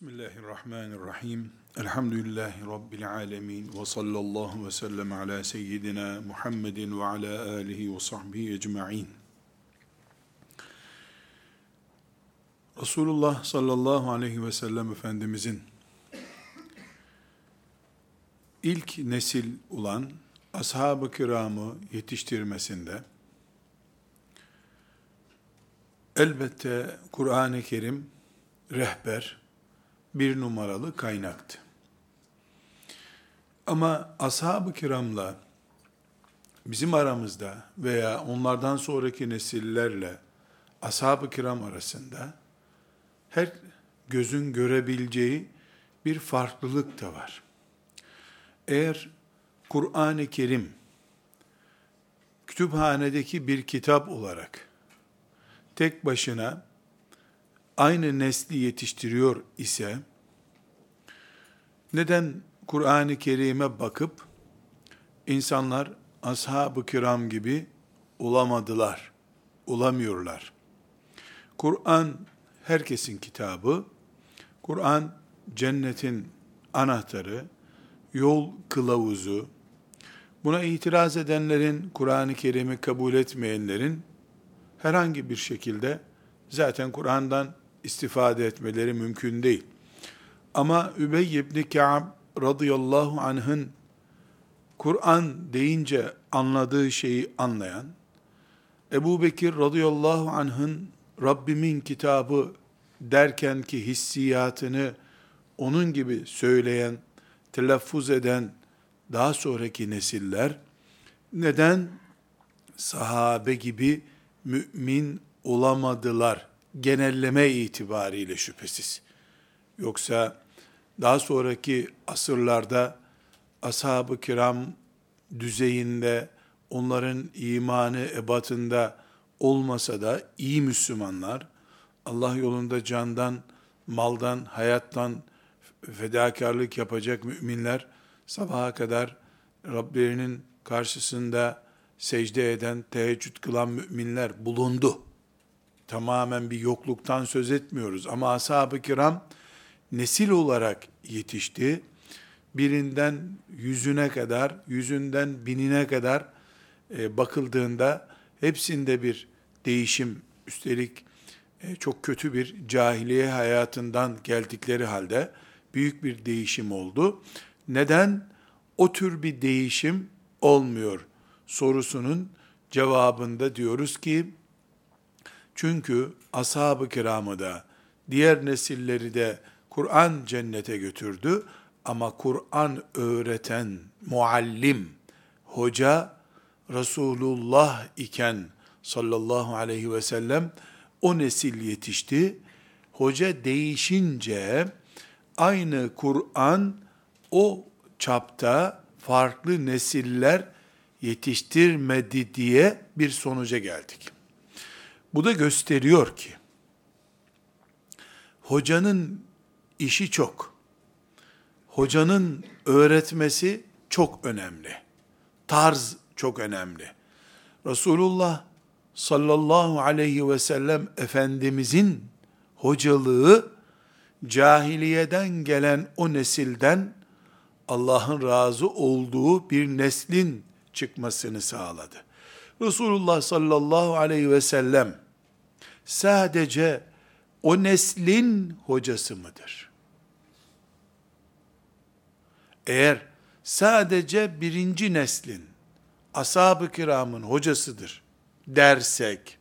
Bismillahirrahmanirrahim. Elhamdülillahi Rabbil alemin. Ve sallallahu ve sellem ala seyyidina Muhammedin ve ala alihi ve sahbihi ecma'in. Resulullah sallallahu aleyhi ve sellem Efendimizin ilk nesil olan ashab-ı kiramı yetiştirmesinde elbette Kur'an-ı Kerim rehber, bir numaralı kaynaktı. Ama ashab-ı kiramla bizim aramızda veya onlardan sonraki nesillerle ashab-ı kiram arasında her gözün görebileceği bir farklılık da var. Eğer Kur'an-ı Kerim kütüphanedeki bir kitap olarak tek başına aynı nesli yetiştiriyor ise, neden Kur'an-ı Kerim'e bakıp, insanlar ashab-ı kiram gibi olamadılar, olamıyorlar. Kur'an herkesin kitabı, Kur'an cennetin anahtarı, yol kılavuzu, buna itiraz edenlerin, Kur'an-ı Kerim'i kabul etmeyenlerin herhangi bir şekilde zaten Kur'an'dan istifade etmeleri mümkün değil. Ama Übey ibn Ka'b radıyallahu anh'ın Kur'an deyince anladığı şeyi anlayan, Ebu Bekir radıyallahu anh'ın Rabbimin kitabı derken ki hissiyatını onun gibi söyleyen, telaffuz eden daha sonraki nesiller, neden sahabe gibi mümin olamadılar genelleme itibariyle şüphesiz. Yoksa daha sonraki asırlarda ashab-ı kiram düzeyinde onların imanı ebatında olmasa da iyi Müslümanlar, Allah yolunda candan, maldan, hayattan fedakarlık yapacak müminler sabaha kadar Rablerinin karşısında secde eden, teheccüd kılan müminler bulundu tamamen bir yokluktan söz etmiyoruz. Ama ashab-ı kiram nesil olarak yetişti. Birinden yüzüne kadar, yüzünden binine kadar e, bakıldığında hepsinde bir değişim, üstelik e, çok kötü bir cahiliye hayatından geldikleri halde büyük bir değişim oldu. Neden o tür bir değişim olmuyor sorusunun cevabında diyoruz ki çünkü ashab-ı kiramı da, diğer nesilleri de Kur'an cennete götürdü. Ama Kur'an öğreten muallim, hoca Resulullah iken sallallahu aleyhi ve sellem o nesil yetişti. Hoca değişince aynı Kur'an o çapta farklı nesiller yetiştirmedi diye bir sonuca geldik. Bu da gösteriyor ki hocanın işi çok. Hocanın öğretmesi çok önemli. Tarz çok önemli. Resulullah sallallahu aleyhi ve sellem Efendimizin hocalığı cahiliyeden gelen o nesilden Allah'ın razı olduğu bir neslin çıkmasını sağladı. Resulullah sallallahu aleyhi ve sellem sadece o neslin hocası mıdır? Eğer sadece birinci neslin, ashab-ı kiramın hocasıdır dersek,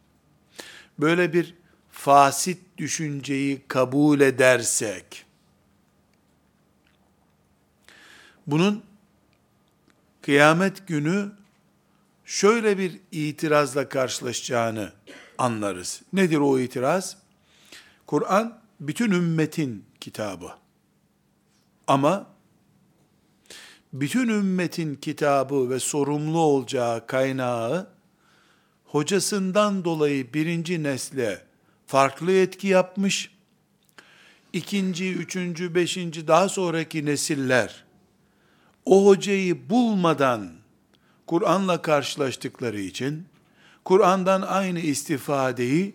böyle bir fasit düşünceyi kabul edersek, bunun kıyamet günü şöyle bir itirazla karşılaşacağını anlarız. Nedir o itiraz? Kur'an bütün ümmetin kitabı. Ama bütün ümmetin kitabı ve sorumlu olacağı kaynağı hocasından dolayı birinci nesle farklı etki yapmış, ikinci, üçüncü, beşinci daha sonraki nesiller o hocayı bulmadan Kur'an'la karşılaştıkları için Kur'an'dan aynı istifadeyi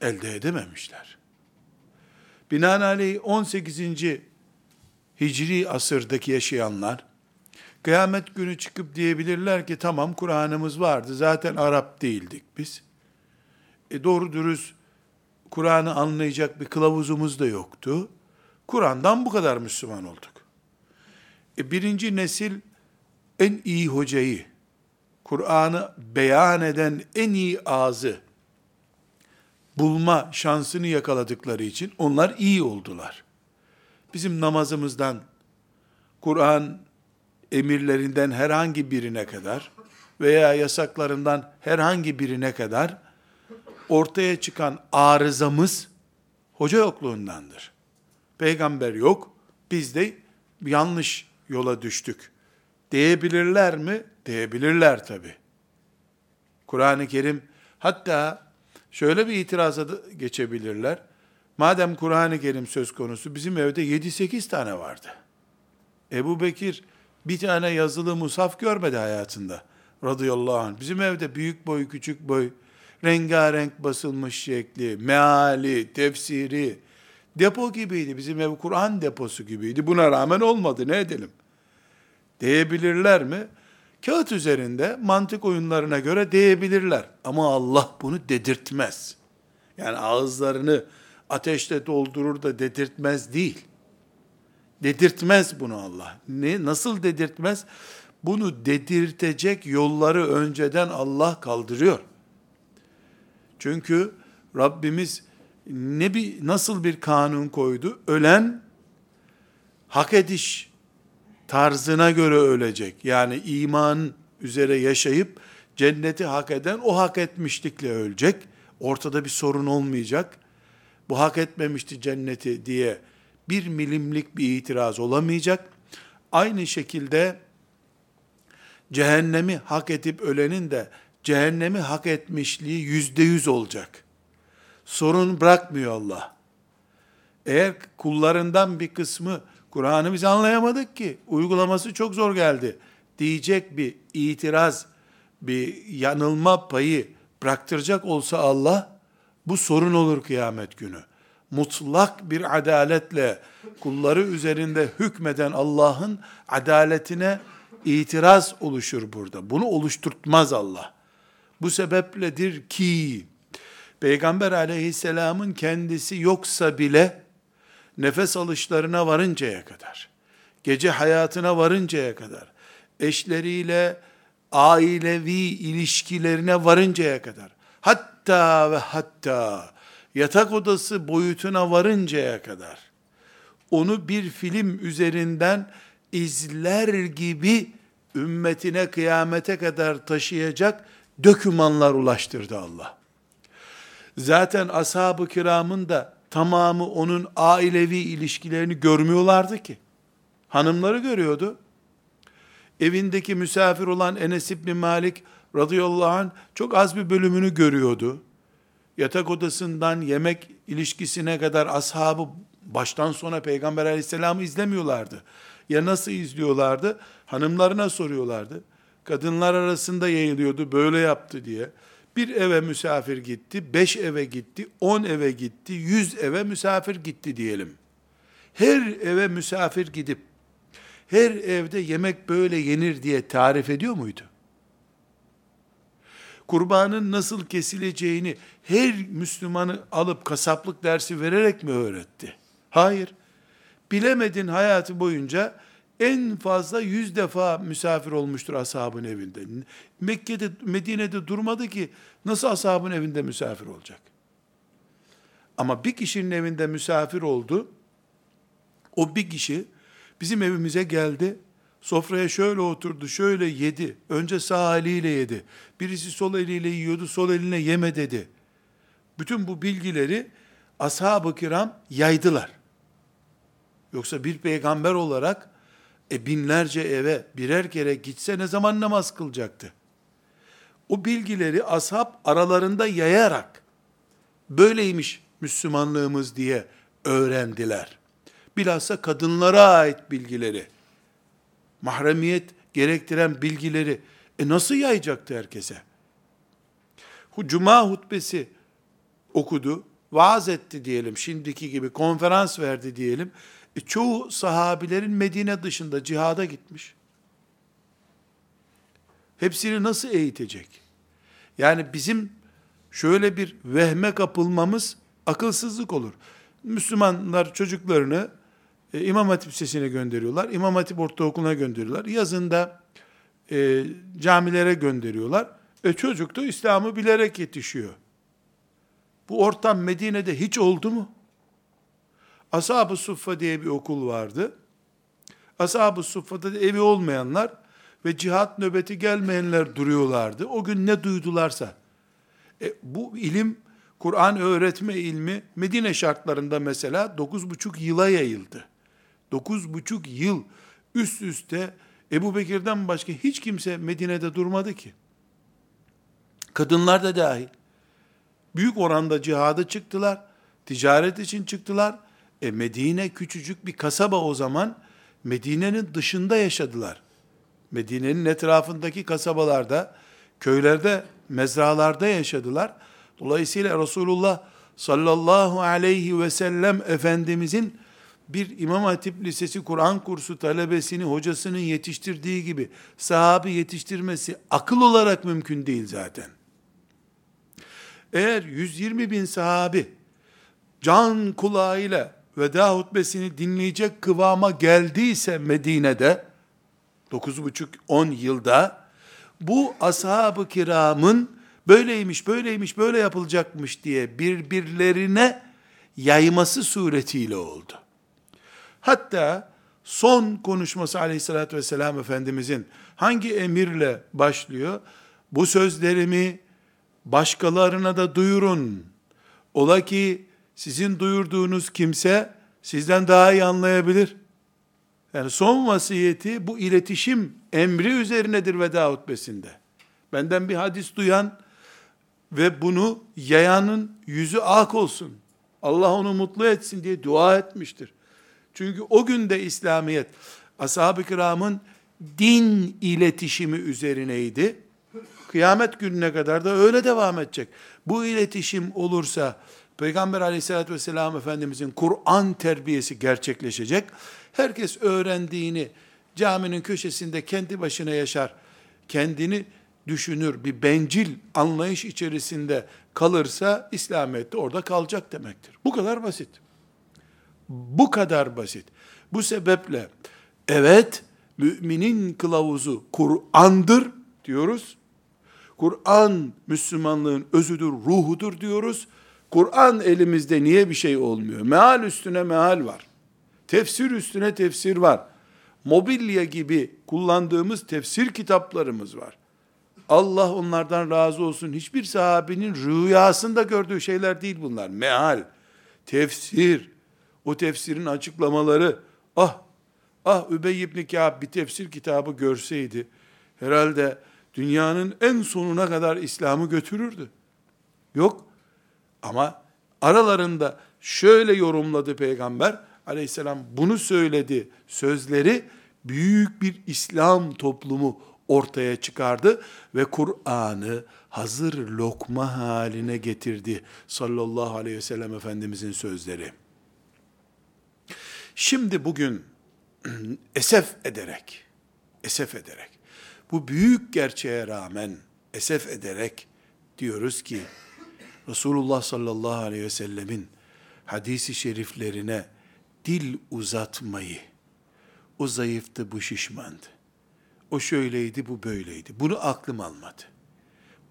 elde edememişler. Binaenaleyh 18. Hicri asırdaki yaşayanlar, kıyamet günü çıkıp diyebilirler ki tamam Kur'an'ımız vardı, zaten Arap değildik biz. E doğru dürüst Kur'an'ı anlayacak bir kılavuzumuz da yoktu. Kur'an'dan bu kadar Müslüman olduk. E birinci nesil en iyi hocayı, Kur'an'ı beyan eden en iyi ağzı bulma şansını yakaladıkları için onlar iyi oldular. Bizim namazımızdan, Kur'an emirlerinden herhangi birine kadar veya yasaklarından herhangi birine kadar ortaya çıkan arızamız hoca yokluğundandır. Peygamber yok, biz de yanlış yola düştük. Diyebilirler mi? Diyebilirler tabi. Kur'an-ı Kerim hatta şöyle bir itiraza da geçebilirler. Madem Kur'an-ı Kerim söz konusu bizim evde 7-8 tane vardı. Ebu Bekir bir tane yazılı musaf görmedi hayatında radıyallahu anh. Bizim evde büyük boy, küçük boy, rengarenk basılmış şekli, meali, tefsiri, depo gibiydi. Bizim ev Kur'an deposu gibiydi. Buna rağmen olmadı ne edelim? Diyebilirler mi? Kağıt üzerinde mantık oyunlarına göre diyebilirler. Ama Allah bunu dedirtmez. Yani ağızlarını ateşle doldurur da dedirtmez değil. Dedirtmez bunu Allah. Ne nasıl dedirtmez? Bunu dedirtecek yolları önceden Allah kaldırıyor. Çünkü Rabbimiz ne bir nasıl bir kanun koydu? Ölen hak ediş tarzına göre ölecek. Yani iman üzere yaşayıp cenneti hak eden o hak etmişlikle ölecek. Ortada bir sorun olmayacak. Bu hak etmemişti cenneti diye bir milimlik bir itiraz olamayacak. Aynı şekilde cehennemi hak edip ölenin de cehennemi hak etmişliği yüzde yüz olacak. Sorun bırakmıyor Allah. Eğer kullarından bir kısmı Kur'an'ı biz anlayamadık ki, uygulaması çok zor geldi diyecek bir itiraz, bir yanılma payı bıraktıracak olsa Allah, bu sorun olur kıyamet günü. Mutlak bir adaletle kulları üzerinde hükmeden Allah'ın adaletine itiraz oluşur burada. Bunu oluşturtmaz Allah. Bu sebepledir ki Peygamber aleyhisselamın kendisi yoksa bile nefes alışlarına varıncaya kadar, gece hayatına varıncaya kadar, eşleriyle ailevi ilişkilerine varıncaya kadar, hatta ve hatta yatak odası boyutuna varıncaya kadar, onu bir film üzerinden izler gibi ümmetine kıyamete kadar taşıyacak dökümanlar ulaştırdı Allah. Zaten ashab-ı kiramın da tamamı onun ailevi ilişkilerini görmüyorlardı ki. Hanımları görüyordu. Evindeki misafir olan Enes İbni Malik radıyallahu anh çok az bir bölümünü görüyordu. Yatak odasından yemek ilişkisine kadar ashabı baştan sona Peygamber aleyhisselamı izlemiyorlardı. Ya nasıl izliyorlardı? Hanımlarına soruyorlardı. Kadınlar arasında yayılıyordu, böyle yaptı diye. Bir eve misafir gitti, beş eve gitti, on eve gitti, yüz eve misafir gitti diyelim. Her eve misafir gidip, her evde yemek böyle yenir diye tarif ediyor muydu? Kurbanın nasıl kesileceğini her Müslümanı alıp kasaplık dersi vererek mi öğretti? Hayır. Bilemedin hayatı boyunca en fazla yüz defa misafir olmuştur ashabın evinde. Mekke'de, Medine'de durmadı ki nasıl ashabın evinde misafir olacak? Ama bir kişinin evinde misafir oldu. O bir kişi bizim evimize geldi. Sofraya şöyle oturdu, şöyle yedi. Önce sağ eliyle yedi. Birisi sol eliyle yiyordu, sol eline yeme dedi. Bütün bu bilgileri ashab-ı kiram yaydılar. Yoksa bir peygamber olarak e binlerce eve birer kere gitse ne zaman namaz kılacaktı? O bilgileri ashab aralarında yayarak böyleymiş Müslümanlığımız diye öğrendiler. Bilhassa kadınlara ait bilgileri, mahremiyet gerektiren bilgileri e nasıl yayacaktı herkese? Cuma hutbesi okudu, vaaz etti diyelim, şimdiki gibi konferans verdi diyelim. E, çoğu sahabilerin Medine dışında cihada gitmiş. Hepsini nasıl eğitecek? Yani bizim şöyle bir vehme kapılmamız akılsızlık olur. Müslümanlar çocuklarını e, İmam Hatip Lisesi'ne gönderiyorlar. İmam Hatip Ortaokulu'na gönderiyorlar. Yazında e, camilere gönderiyorlar. E çocuk da İslam'ı bilerek yetişiyor. Bu ortam Medine'de hiç oldu mu? Ashab-ı Suffa diye bir okul vardı. Ashab-ı Suffa'da da evi olmayanlar ve cihat nöbeti gelmeyenler duruyorlardı. O gün ne duydularsa. E, bu ilim, Kur'an öğretme ilmi Medine şartlarında mesela 9,5 yıla yayıldı. 9,5 yıl üst üste Ebu Bekir'den başka hiç kimse Medine'de durmadı ki. Kadınlar da dahil. Büyük oranda cihada çıktılar. Ticaret için çıktılar. E Medine küçücük bir kasaba o zaman. Medine'nin dışında yaşadılar. Medine'nin etrafındaki kasabalarda, köylerde, mezralarda yaşadılar. Dolayısıyla Resulullah sallallahu aleyhi ve sellem Efendimizin bir İmam Hatip Lisesi Kur'an kursu talebesini hocasının yetiştirdiği gibi sahabi yetiştirmesi akıl olarak mümkün değil zaten. Eğer 120 bin sahabi can kulağıyla veda hutbesini dinleyecek kıvama geldiyse Medine'de 9,5-10 yılda bu ashab-ı kiramın böyleymiş, böyleymiş, böyle yapılacakmış diye birbirlerine yayması suretiyle oldu. Hatta son konuşması aleyhissalatü vesselam Efendimizin hangi emirle başlıyor? Bu sözlerimi başkalarına da duyurun. Ola ki sizin duyurduğunuz kimse sizden daha iyi anlayabilir. Yani son vasiyeti bu iletişim emri üzerinedir veda hutbesinde. Benden bir hadis duyan ve bunu yayanın yüzü ak olsun. Allah onu mutlu etsin diye dua etmiştir. Çünkü o günde İslamiyet ashab-ı kiramın din iletişimi üzerineydi. Kıyamet gününe kadar da öyle devam edecek. Bu iletişim olursa Peygamber aleyhissalatü vesselam Efendimizin Kur'an terbiyesi gerçekleşecek. Herkes öğrendiğini caminin köşesinde kendi başına yaşar. Kendini düşünür, bir bencil anlayış içerisinde kalırsa İslamiyet'te orada kalacak demektir. Bu kadar basit. Bu kadar basit. Bu sebeple evet müminin kılavuzu Kur'an'dır diyoruz. Kur'an Müslümanlığın özüdür, ruhudur diyoruz. Kur'an elimizde niye bir şey olmuyor? Meal üstüne meal var. Tefsir üstüne tefsir var. Mobilya gibi kullandığımız tefsir kitaplarımız var. Allah onlardan razı olsun. Hiçbir sahabinin rüyasında gördüğü şeyler değil bunlar. Meal, tefsir, o tefsirin açıklamaları. Ah, ah Übey ibn Kâb bir tefsir kitabı görseydi, herhalde dünyanın en sonuna kadar İslam'ı götürürdü. Yok. Ama aralarında şöyle yorumladı peygamber aleyhisselam bunu söyledi sözleri büyük bir İslam toplumu ortaya çıkardı ve Kur'an'ı hazır lokma haline getirdi sallallahu aleyhi ve sellem Efendimizin sözleri. Şimdi bugün esef ederek, esef ederek, bu büyük gerçeğe rağmen esef ederek diyoruz ki, Resulullah sallallahu aleyhi ve sellemin hadisi şeriflerine dil uzatmayı, o zayıftı, bu şişmandı. O şöyleydi, bu böyleydi. Bunu aklım almadı.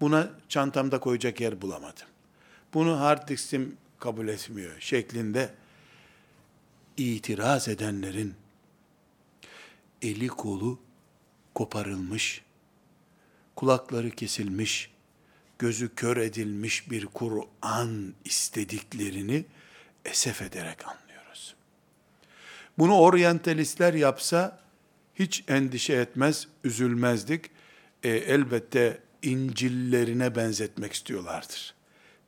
Buna çantamda koyacak yer bulamadım. Bunu hard diskim kabul etmiyor şeklinde itiraz edenlerin eli kolu koparılmış, kulakları kesilmiş, gözü kör edilmiş bir Kur'an istediklerini esef ederek anlıyoruz. Bunu oryantalistler yapsa hiç endişe etmez, üzülmezdik. E, elbette İncillerine benzetmek istiyorlardır.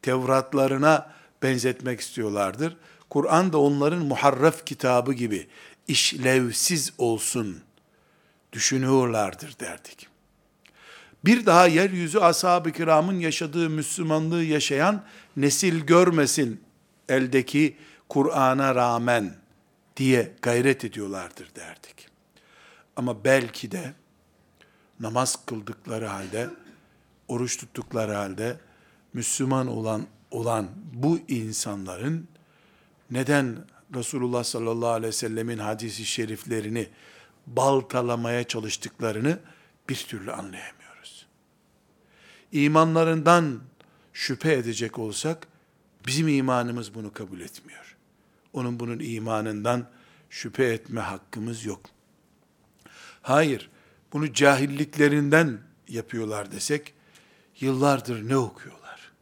Tevratlarına benzetmek istiyorlardır. Kur'an da onların muharref kitabı gibi işlevsiz olsun düşünüyorlardır derdik. Bir daha yeryüzü ashab-ı kiramın yaşadığı Müslümanlığı yaşayan nesil görmesin eldeki Kur'an'a rağmen diye gayret ediyorlardır derdik. Ama belki de namaz kıldıkları halde, oruç tuttukları halde Müslüman olan olan bu insanların neden Resulullah sallallahu aleyhi ve sellemin hadisi şeriflerini baltalamaya çalıştıklarını bir türlü anlayamıyoruz. İmanlarından şüphe edecek olsak, bizim imanımız bunu kabul etmiyor. Onun bunun imanından şüphe etme hakkımız yok. Hayır, bunu cahilliklerinden yapıyorlar desek, yıllardır ne okuyorlar?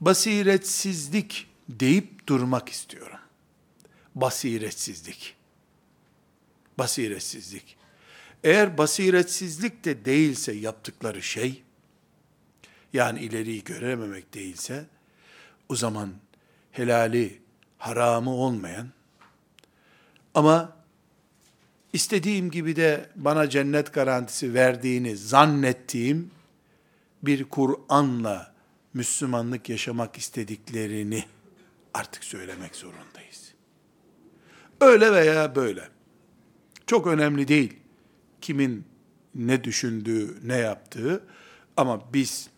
Basiretsizlik deyip durmak istiyorum. Basiretsizlik. Basiretsizlik. Eğer basiretsizlik de değilse yaptıkları şey, yani ileriyi görememek değilse, o zaman helali, haramı olmayan, ama istediğim gibi de bana cennet garantisi verdiğini zannettiğim bir Kur'an'la Müslümanlık yaşamak istediklerini artık söylemek zorundayız. Öyle veya böyle. Çok önemli değil kimin ne düşündüğü, ne yaptığı ama biz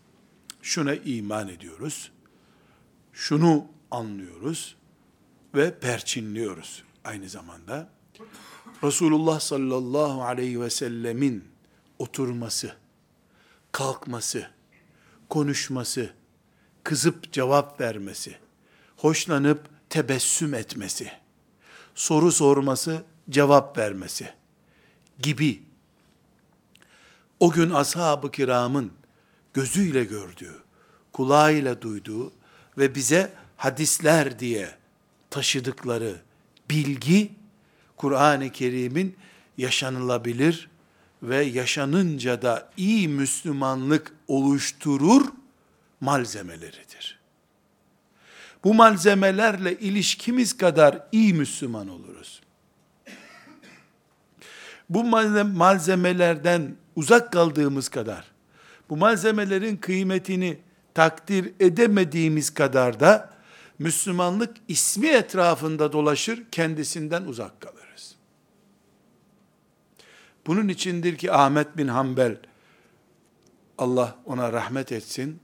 şuna iman ediyoruz. Şunu anlıyoruz ve perçinliyoruz aynı zamanda. Resulullah sallallahu aleyhi ve sellemin oturması, kalkması, konuşması, kızıp cevap vermesi, hoşlanıp tebessüm etmesi, soru sorması, cevap vermesi gibi o gün ashab-ı kiramın gözüyle gördüğü, kulağıyla duyduğu ve bize hadisler diye taşıdıkları bilgi Kur'an-ı Kerim'in yaşanılabilir ve yaşanınca da iyi Müslümanlık oluşturur malzemeleridir. Bu malzemelerle ilişkimiz kadar iyi Müslüman oluruz. Bu malzemelerden uzak kaldığımız kadar, bu malzemelerin kıymetini takdir edemediğimiz kadar da Müslümanlık ismi etrafında dolaşır, kendisinden uzak kalırız. Bunun içindir ki Ahmet bin Hanbel, Allah ona rahmet etsin,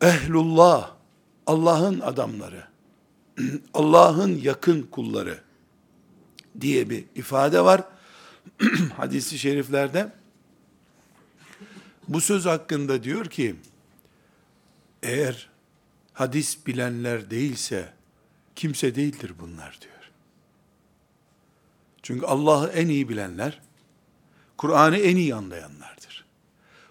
ehlullah, Allah'ın adamları, Allah'ın yakın kulları diye bir ifade var. Hadisi şeriflerde bu söz hakkında diyor ki eğer hadis bilenler değilse kimse değildir bunlar diyor. Çünkü Allah'ı en iyi bilenler Kur'an'ı en iyi anlayanlardır.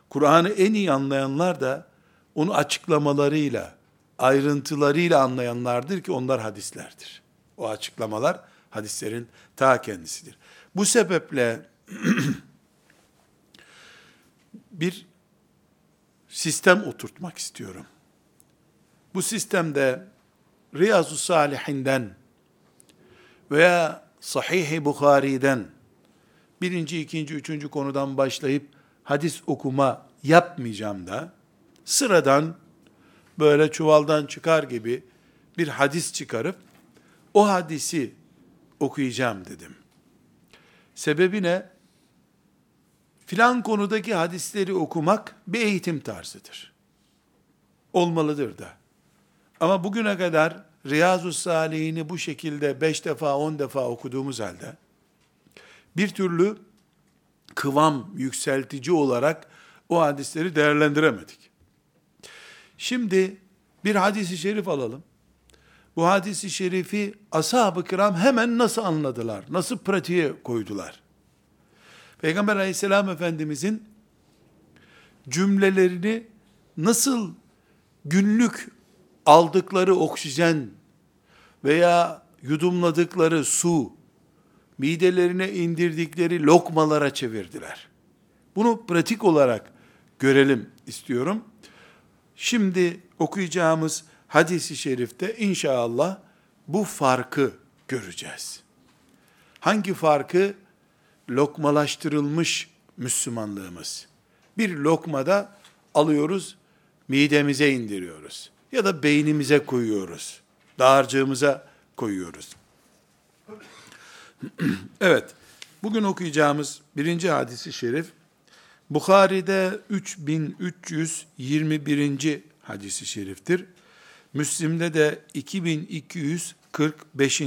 Kur'an'ı en iyi anlayanlar da onu açıklamalarıyla, ayrıntılarıyla anlayanlardır ki onlar hadislerdir. O açıklamalar hadislerin ta kendisidir. Bu sebeple bir sistem oturtmak istiyorum. Bu sistemde Riyazu Salihinden veya Sahih-i Bukhari'den birinci, ikinci, üçüncü konudan başlayıp hadis okuma yapmayacağım da sıradan böyle çuvaldan çıkar gibi bir hadis çıkarıp o hadisi okuyacağım dedim. Sebebi ne? Filan konudaki hadisleri okumak bir eğitim tarzıdır. Olmalıdır da. Ama bugüne kadar Riyazu Salihini bu şekilde beş defa, on defa okuduğumuz halde, bir türlü kıvam yükseltici olarak o hadisleri değerlendiremedik. Şimdi bir hadisi şerif alalım. Bu hadisi şerifi ashab-ı kiram hemen nasıl anladılar? Nasıl pratiğe koydular? Peygamber aleyhisselam efendimizin cümlelerini nasıl günlük aldıkları oksijen veya yudumladıkları su, midelerine indirdikleri lokmalara çevirdiler. Bunu pratik olarak görelim istiyorum. Şimdi okuyacağımız hadisi şerifte inşallah bu farkı göreceğiz. Hangi farkı? Lokmalaştırılmış Müslümanlığımız. Bir lokmada alıyoruz, midemize indiriyoruz. ya da beynimize koyuyoruz. Dağarcığımıza koyuyoruz. evet, bugün okuyacağımız birinci hadisi şerif, Bukhari'de 3321. hadisi şeriftir. Müslim'de de 2245.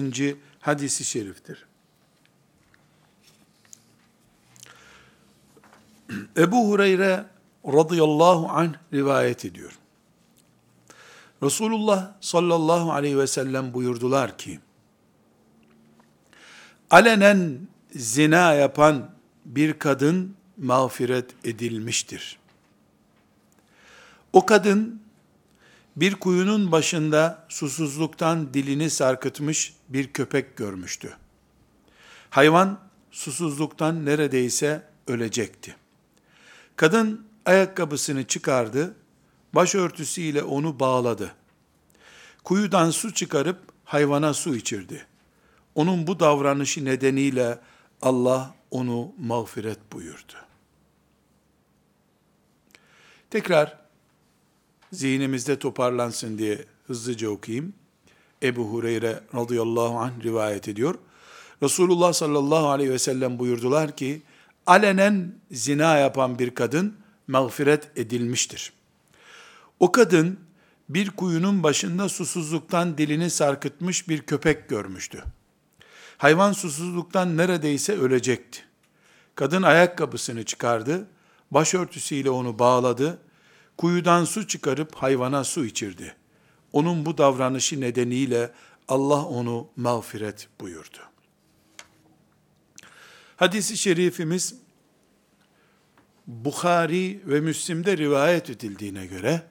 hadisi şeriftir. Ebu Hureyre radıyallahu anh rivayet ediyor. Resulullah sallallahu aleyhi ve sellem buyurdular ki, alenen zina yapan bir kadın mağfiret edilmiştir. O kadın bir kuyunun başında susuzluktan dilini sarkıtmış bir köpek görmüştü. Hayvan susuzluktan neredeyse ölecekti. Kadın ayakkabısını çıkardı, başörtüsüyle onu bağladı. Kuyudan su çıkarıp hayvana su içirdi. Onun bu davranışı nedeniyle Allah onu mağfiret buyurdu. Tekrar zihnimizde toparlansın diye hızlıca okuyayım. Ebu Hureyre radıyallahu anh rivayet ediyor. Resulullah sallallahu aleyhi ve sellem buyurdular ki, alenen zina yapan bir kadın mağfiret edilmiştir. O kadın bir kuyunun başında susuzluktan dilini sarkıtmış bir köpek görmüştü. Hayvan susuzluktan neredeyse ölecekti. Kadın ayakkabısını çıkardı, başörtüsüyle onu bağladı, kuyudan su çıkarıp hayvana su içirdi. Onun bu davranışı nedeniyle Allah onu mağfiret buyurdu. Hadisi şerifimiz Bukhari ve Müslim'de rivayet edildiğine göre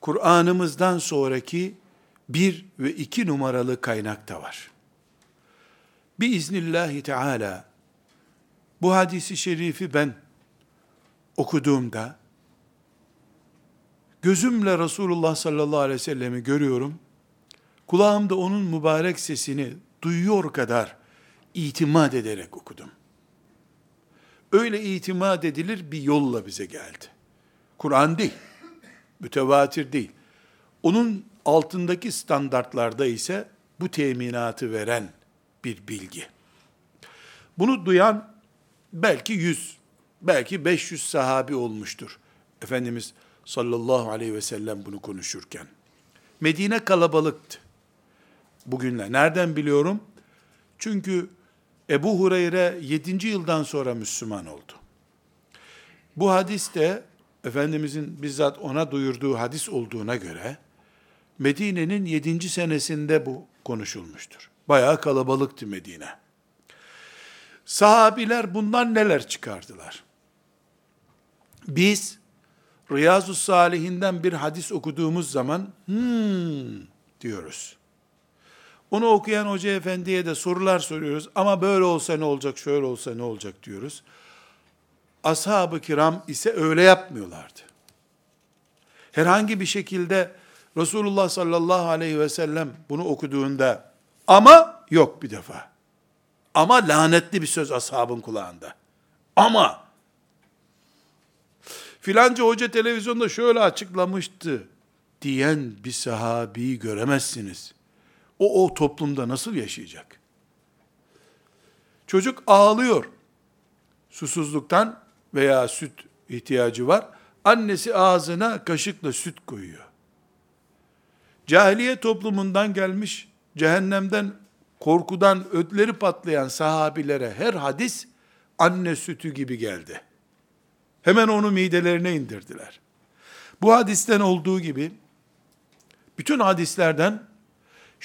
Kur'an'ımızdan sonraki bir ve iki numaralı kaynakta var. Biiznillahü Teala bu hadisi şerifi ben okuduğumda gözümle Resulullah sallallahu aleyhi ve sellemi görüyorum. Kulağımda onun mübarek sesini duyuyor kadar itimat ederek okudum. Öyle itimat edilir bir yolla bize geldi. Kur'an değil, mütevatir değil. Onun altındaki standartlarda ise bu teminatı veren bir bilgi. Bunu duyan belki 100, belki 500 sahabi olmuştur. Efendimiz sallallahu aleyhi ve sellem bunu konuşurken. Medine kalabalıktı. Bugünler. Nereden biliyorum? Çünkü Ebu Hureyre 7. yıldan sonra Müslüman oldu. Bu hadis de Efendimizin bizzat ona duyurduğu hadis olduğuna göre Medine'nin 7. senesinde bu konuşulmuştur. Bayağı kalabalıktı Medine. Sahabiler bundan neler çıkardılar? Biz Riyazu Salihinden bir hadis okuduğumuz zaman hmm diyoruz. Onu okuyan hoca efendiye de sorular soruyoruz. Ama böyle olsa ne olacak, şöyle olsa ne olacak diyoruz. Ashab-ı kiram ise öyle yapmıyorlardı. Herhangi bir şekilde Resulullah sallallahu aleyhi ve sellem bunu okuduğunda ama yok bir defa. Ama lanetli bir söz ashabın kulağında. Ama filanca hoca televizyonda şöyle açıklamıştı diyen bir sahabeyi göremezsiniz. O o toplumda nasıl yaşayacak? Çocuk ağlıyor. Susuzluktan veya süt ihtiyacı var. Annesi ağzına kaşıkla süt koyuyor. Cahiliye toplumundan gelmiş, cehennemden korkudan ödleri patlayan sahabilere her hadis anne sütü gibi geldi. Hemen onu midelerine indirdiler. Bu hadisten olduğu gibi bütün hadislerden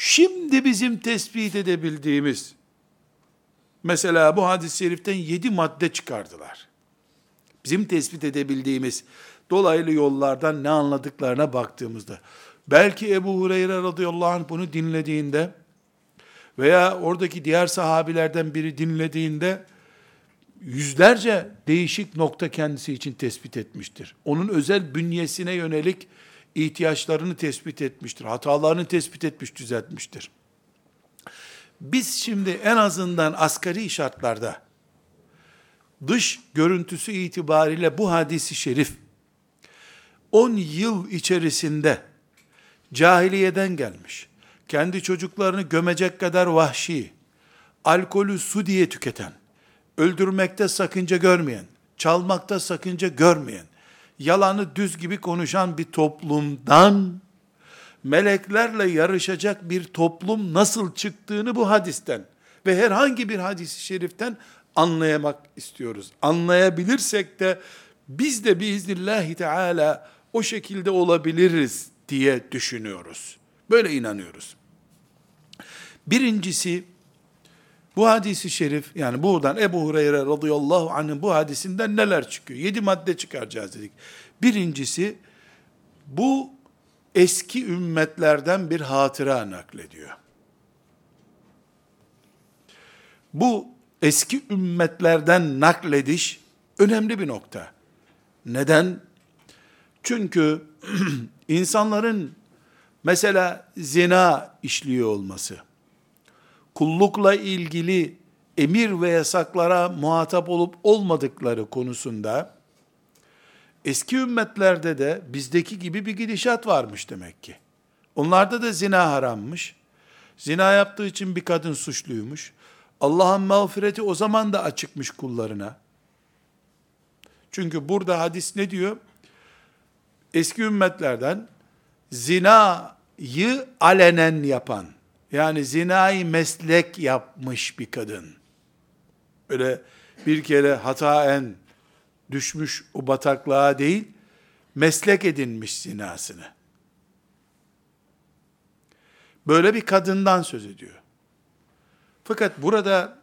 şimdi bizim tespit edebildiğimiz mesela bu hadis-i şeriften yedi madde çıkardılar. Bizim tespit edebildiğimiz dolaylı yollardan ne anladıklarına baktığımızda belki Ebu Hureyre radıyallahu anh bunu dinlediğinde veya oradaki diğer sahabilerden biri dinlediğinde yüzlerce değişik nokta kendisi için tespit etmiştir. Onun özel bünyesine yönelik ihtiyaçlarını tespit etmiştir. Hatalarını tespit etmiş, düzeltmiştir. Biz şimdi en azından asgari şartlarda dış görüntüsü itibariyle bu hadisi şerif 10 yıl içerisinde cahiliyeden gelmiş, kendi çocuklarını gömecek kadar vahşi, alkolü su diye tüketen, öldürmekte sakınca görmeyen, çalmakta sakınca görmeyen, yalanı düz gibi konuşan bir toplumdan meleklerle yarışacak bir toplum nasıl çıktığını bu hadisten ve herhangi bir hadisi şeriften anlayamak istiyoruz. Anlayabilirsek de biz de biiznillahü teala o şekilde olabiliriz diye düşünüyoruz. Böyle inanıyoruz. Birincisi bu hadisi şerif yani buradan Ebu Hureyre radıyallahu anh'ın bu hadisinden neler çıkıyor? Yedi madde çıkaracağız dedik. Birincisi bu eski ümmetlerden bir hatıra naklediyor. Bu eski ümmetlerden naklediş önemli bir nokta. Neden? Çünkü insanların mesela zina işliyor olması, kullukla ilgili emir ve yasaklara muhatap olup olmadıkları konusunda eski ümmetlerde de bizdeki gibi bir gidişat varmış demek ki. Onlarda da zina harammış. Zina yaptığı için bir kadın suçluymuş. Allah'ın mağfireti o zaman da açıkmış kullarına. Çünkü burada hadis ne diyor? Eski ümmetlerden zinayı alenen yapan, yani zinayı meslek yapmış bir kadın. Öyle bir kere hataen düşmüş o bataklığa değil, meslek edinmiş zinasını. Böyle bir kadından söz ediyor. Fakat burada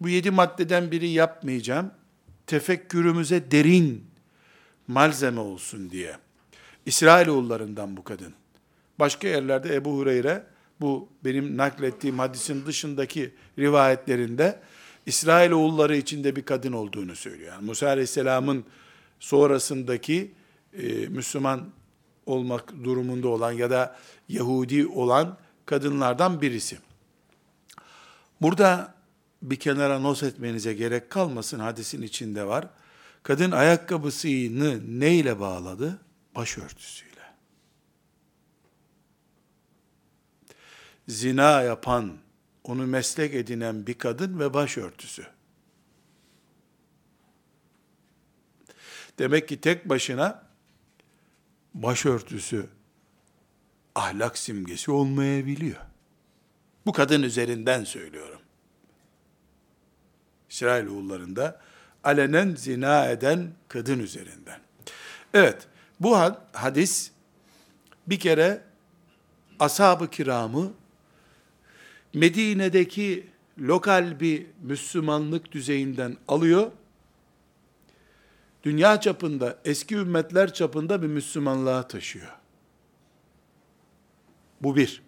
bu yedi maddeden biri yapmayacağım. Tefekkürümüze derin malzeme olsun diye. İsrailoğullarından bu kadın. Başka yerlerde Ebu Hureyre bu benim naklettiğim hadisin dışındaki rivayetlerinde İsrailoğulları içinde bir kadın olduğunu söylüyor. Yani Musa Aleyhisselam'ın sonrasındaki e, Müslüman olmak durumunda olan ya da Yahudi olan kadınlardan birisi. Burada bir kenara not etmenize gerek kalmasın hadisin içinde var. Kadın ayakkabısını neyle bağladı? Başörtüsüyle. Zina yapan, onu meslek edinen bir kadın ve başörtüsü. Demek ki tek başına başörtüsü ahlak simgesi olmayabiliyor. Bu kadın üzerinden söylüyorum. İsrailoğullarında alenen zina eden kadın üzerinden. Evet, bu hadis bir kere ashab-ı kiramı Medine'deki lokal bir Müslümanlık düzeyinden alıyor. Dünya çapında, eski ümmetler çapında bir Müslümanlığa taşıyor. Bu bir.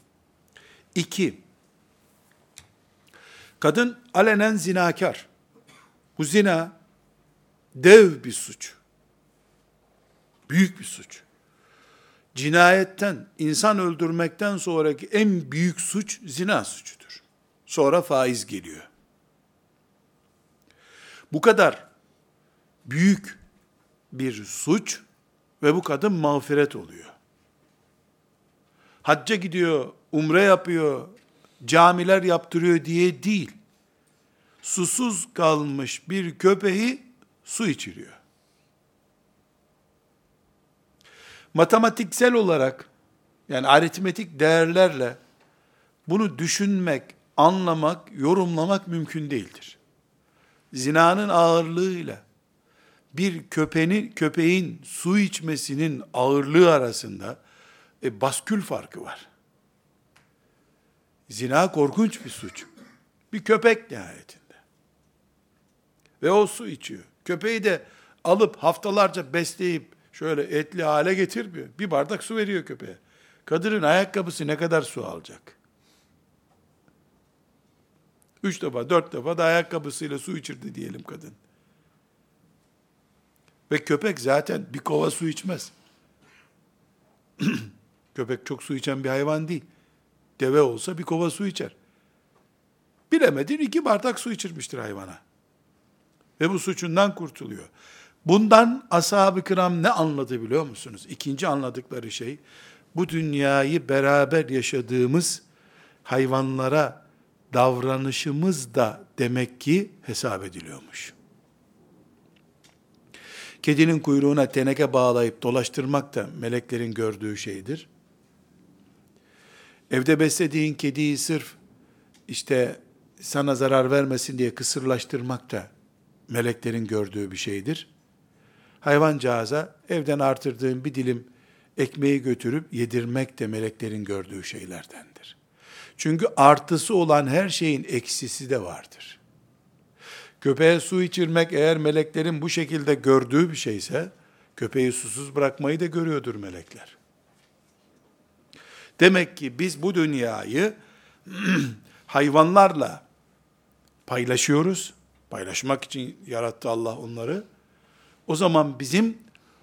İki, kadın alenen zinakar. Bu zina dev bir suç. Büyük bir suç. Cinayetten, insan öldürmekten sonraki en büyük suç zina suçudur. Sonra faiz geliyor. Bu kadar büyük bir suç ve bu kadın mağfiret oluyor. Hacca gidiyor, umre yapıyor, camiler yaptırıyor diye değil susuz kalmış bir köpeği su içiriyor. Matematiksel olarak yani aritmetik değerlerle bunu düşünmek, anlamak, yorumlamak mümkün değildir. Zinanın ağırlığıyla bir köpeğin, köpeğin su içmesinin ağırlığı arasında e, baskül farkı var. Zina korkunç bir suç. Bir köpek nihayetinde. Ve o su içiyor. Köpeği de alıp haftalarca besleyip şöyle etli hale getirmiyor. Bir bardak su veriyor köpeğe. Kadının ayakkabısı ne kadar su alacak? Üç defa, dört defa da ayakkabısıyla su içirdi diyelim kadın. Ve köpek zaten bir kova su içmez. köpek çok su içen bir hayvan değil. Deve olsa bir kova su içer. Bilemedin iki bardak su içirmiştir hayvana ve bu suçundan kurtuluyor. Bundan ashab-ı kiram ne anladı biliyor musunuz? İkinci anladıkları şey, bu dünyayı beraber yaşadığımız hayvanlara davranışımız da demek ki hesap ediliyormuş. Kedinin kuyruğuna teneke bağlayıp dolaştırmak da meleklerin gördüğü şeydir. Evde beslediğin kediyi sırf işte sana zarar vermesin diye kısırlaştırmak da meleklerin gördüğü bir şeydir. Hayvancağıza evden artırdığın bir dilim ekmeği götürüp yedirmek de meleklerin gördüğü şeylerdendir. Çünkü artısı olan her şeyin eksisi de vardır. Köpeğe su içirmek eğer meleklerin bu şekilde gördüğü bir şeyse, köpeği susuz bırakmayı da görüyordur melekler. Demek ki biz bu dünyayı hayvanlarla paylaşıyoruz. Paylaşmak için yarattı Allah onları. O zaman bizim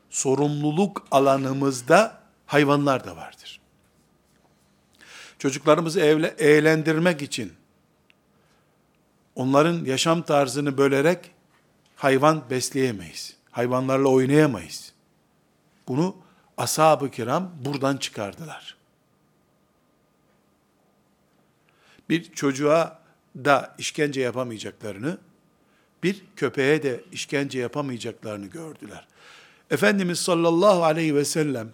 sorumluluk alanımızda hayvanlar da vardır. Çocuklarımızı evle, eğlendirmek için onların yaşam tarzını bölerek hayvan besleyemeyiz. Hayvanlarla oynayamayız. Bunu ashab-ı kiram buradan çıkardılar. Bir çocuğa da işkence yapamayacaklarını, bir köpeğe de işkence yapamayacaklarını gördüler. Efendimiz sallallahu aleyhi ve sellem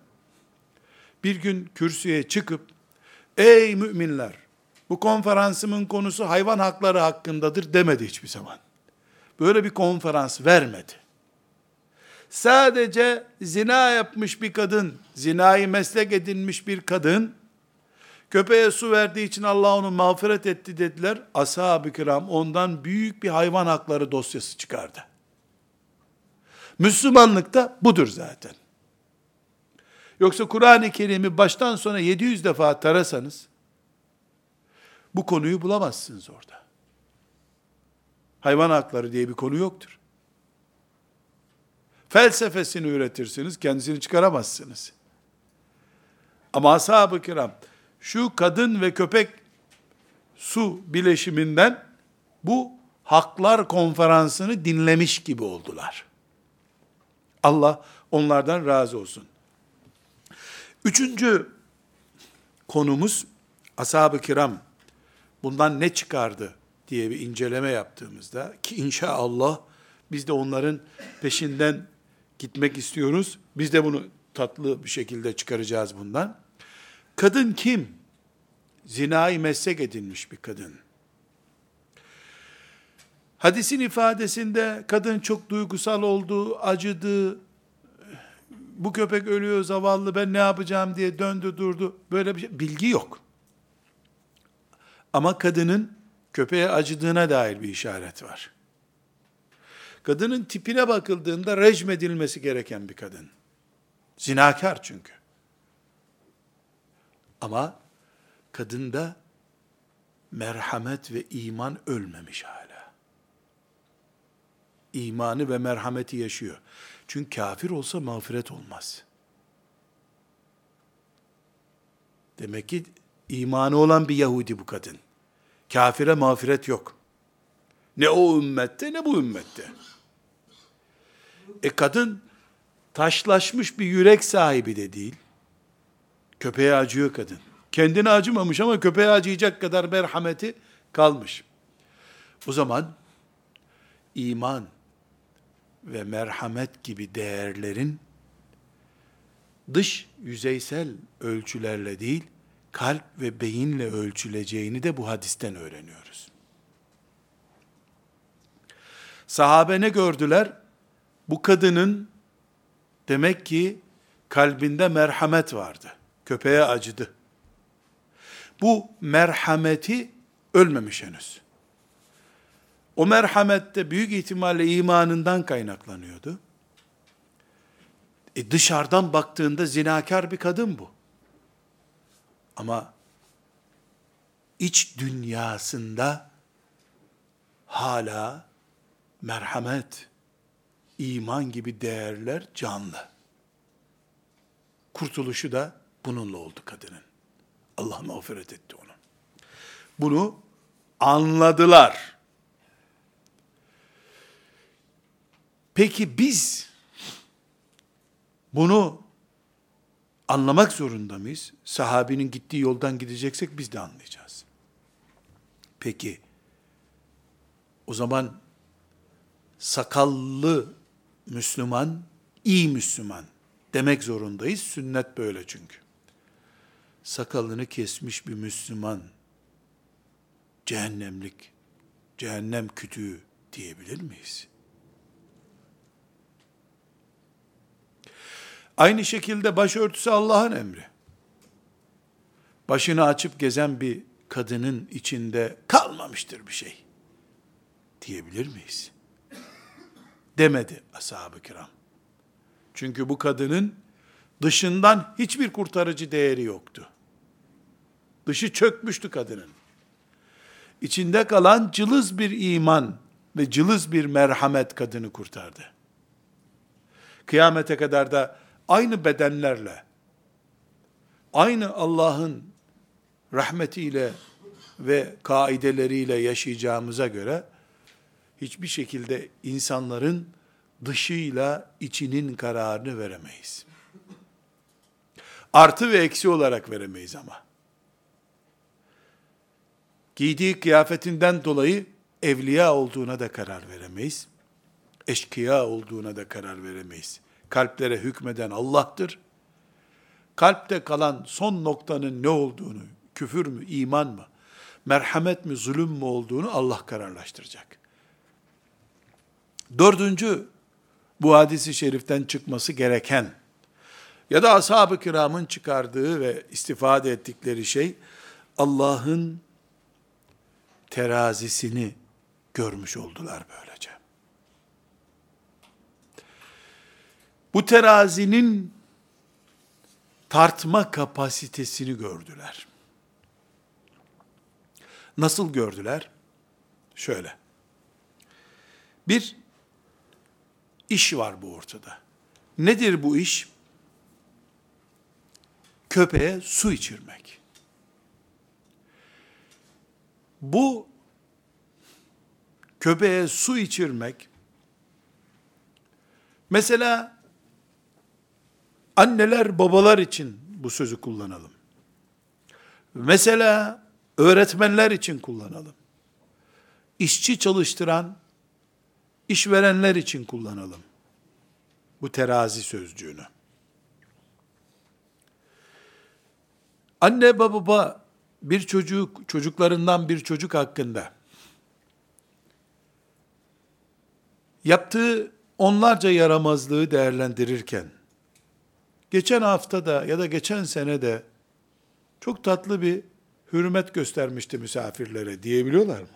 bir gün kürsüye çıkıp ey müminler bu konferansımın konusu hayvan hakları hakkındadır demedi hiçbir zaman. Böyle bir konferans vermedi. Sadece zina yapmış bir kadın, zinayı meslek edinmiş bir kadın, köpeğe su verdiği için Allah onu mağfiret etti dediler. Ashab-ı kiram ondan büyük bir hayvan hakları dosyası çıkardı. Müslümanlık da budur zaten. Yoksa Kur'an-ı Kerim'i baştan sona 700 defa tarasanız, bu konuyu bulamazsınız orada. Hayvan hakları diye bir konu yoktur. Felsefesini üretirsiniz, kendisini çıkaramazsınız. Ama ashab-ı kiram, şu kadın ve köpek su bileşiminden bu haklar konferansını dinlemiş gibi oldular. Allah onlardan razı olsun. Üçüncü konumuz ashab-ı kiram bundan ne çıkardı diye bir inceleme yaptığımızda ki inşallah biz de onların peşinden gitmek istiyoruz. Biz de bunu tatlı bir şekilde çıkaracağız bundan. Kadın kim? Zinayı meslek edinmiş bir kadın. Hadisin ifadesinde kadın çok duygusal oldu, acıdı, bu köpek ölüyor zavallı ben ne yapacağım diye döndü durdu. Böyle bir şey, bilgi yok. Ama kadının köpeğe acıdığına dair bir işaret var. Kadının tipine bakıldığında rejim edilmesi gereken bir kadın. Zinakar çünkü. Ama kadında merhamet ve iman ölmemiş hala. İmanı ve merhameti yaşıyor. Çünkü kafir olsa mağfiret olmaz. Demek ki imanı olan bir Yahudi bu kadın. Kafire mağfiret yok. Ne o ümmette ne bu ümmette. E kadın taşlaşmış bir yürek sahibi de değil. Köpeğe acıyor kadın. Kendine acımamış ama köpeğe acıyacak kadar merhameti kalmış. O zaman iman ve merhamet gibi değerlerin dış yüzeysel ölçülerle değil, kalp ve beyinle ölçüleceğini de bu hadisten öğreniyoruz. Sahabe ne gördüler? Bu kadının demek ki kalbinde merhamet vardı. Köpeğe acıdı. Bu merhameti ölmemiş henüz. O merhamet de büyük ihtimalle imanından kaynaklanıyordu. E dışarıdan baktığında zinakar bir kadın bu. Ama iç dünyasında hala merhamet, iman gibi değerler canlı. Kurtuluşu da bununla oldu kadının. Allah mağfiret etti onu. Bunu anladılar. Peki biz bunu Anlamak zorunda mıyız? Sahabinin gittiği yoldan gideceksek biz de anlayacağız. Peki, o zaman sakallı Müslüman, iyi Müslüman demek zorundayız. Sünnet böyle çünkü. Sakalını kesmiş bir Müslüman, cehennemlik, cehennem kütüğü diyebilir miyiz? Aynı şekilde başörtüsü Allah'ın emri. Başını açıp gezen bir kadının içinde kalmamıştır bir şey. Diyebilir miyiz? Demedi ashab-ı kiram. Çünkü bu kadının dışından hiçbir kurtarıcı değeri yoktu. Dışı çökmüştü kadının. İçinde kalan cılız bir iman ve cılız bir merhamet kadını kurtardı. Kıyamete kadar da aynı bedenlerle, aynı Allah'ın rahmetiyle ve kaideleriyle yaşayacağımıza göre, hiçbir şekilde insanların dışıyla içinin kararını veremeyiz. Artı ve eksi olarak veremeyiz ama. Giydiği kıyafetinden dolayı evliya olduğuna da karar veremeyiz. Eşkıya olduğuna da karar veremeyiz kalplere hükmeden Allah'tır. Kalpte kalan son noktanın ne olduğunu, küfür mü, iman mı, merhamet mi, zulüm mü olduğunu Allah kararlaştıracak. Dördüncü, bu hadisi şeriften çıkması gereken ya da ashab-ı kiramın çıkardığı ve istifade ettikleri şey Allah'ın terazisini görmüş oldular böylece. Bu terazinin tartma kapasitesini gördüler. Nasıl gördüler? Şöyle. Bir iş var bu ortada. Nedir bu iş? Köpeğe su içirmek. Bu köpeğe su içirmek mesela Anneler, babalar için bu sözü kullanalım. Mesela öğretmenler için kullanalım. İşçi çalıştıran, işverenler için kullanalım. Bu terazi sözcüğünü. Anne baba bir çocuk, çocuklarından bir çocuk hakkında yaptığı onlarca yaramazlığı değerlendirirken, geçen hafta da ya da geçen sene de çok tatlı bir hürmet göstermişti misafirlere diyebiliyorlar mı?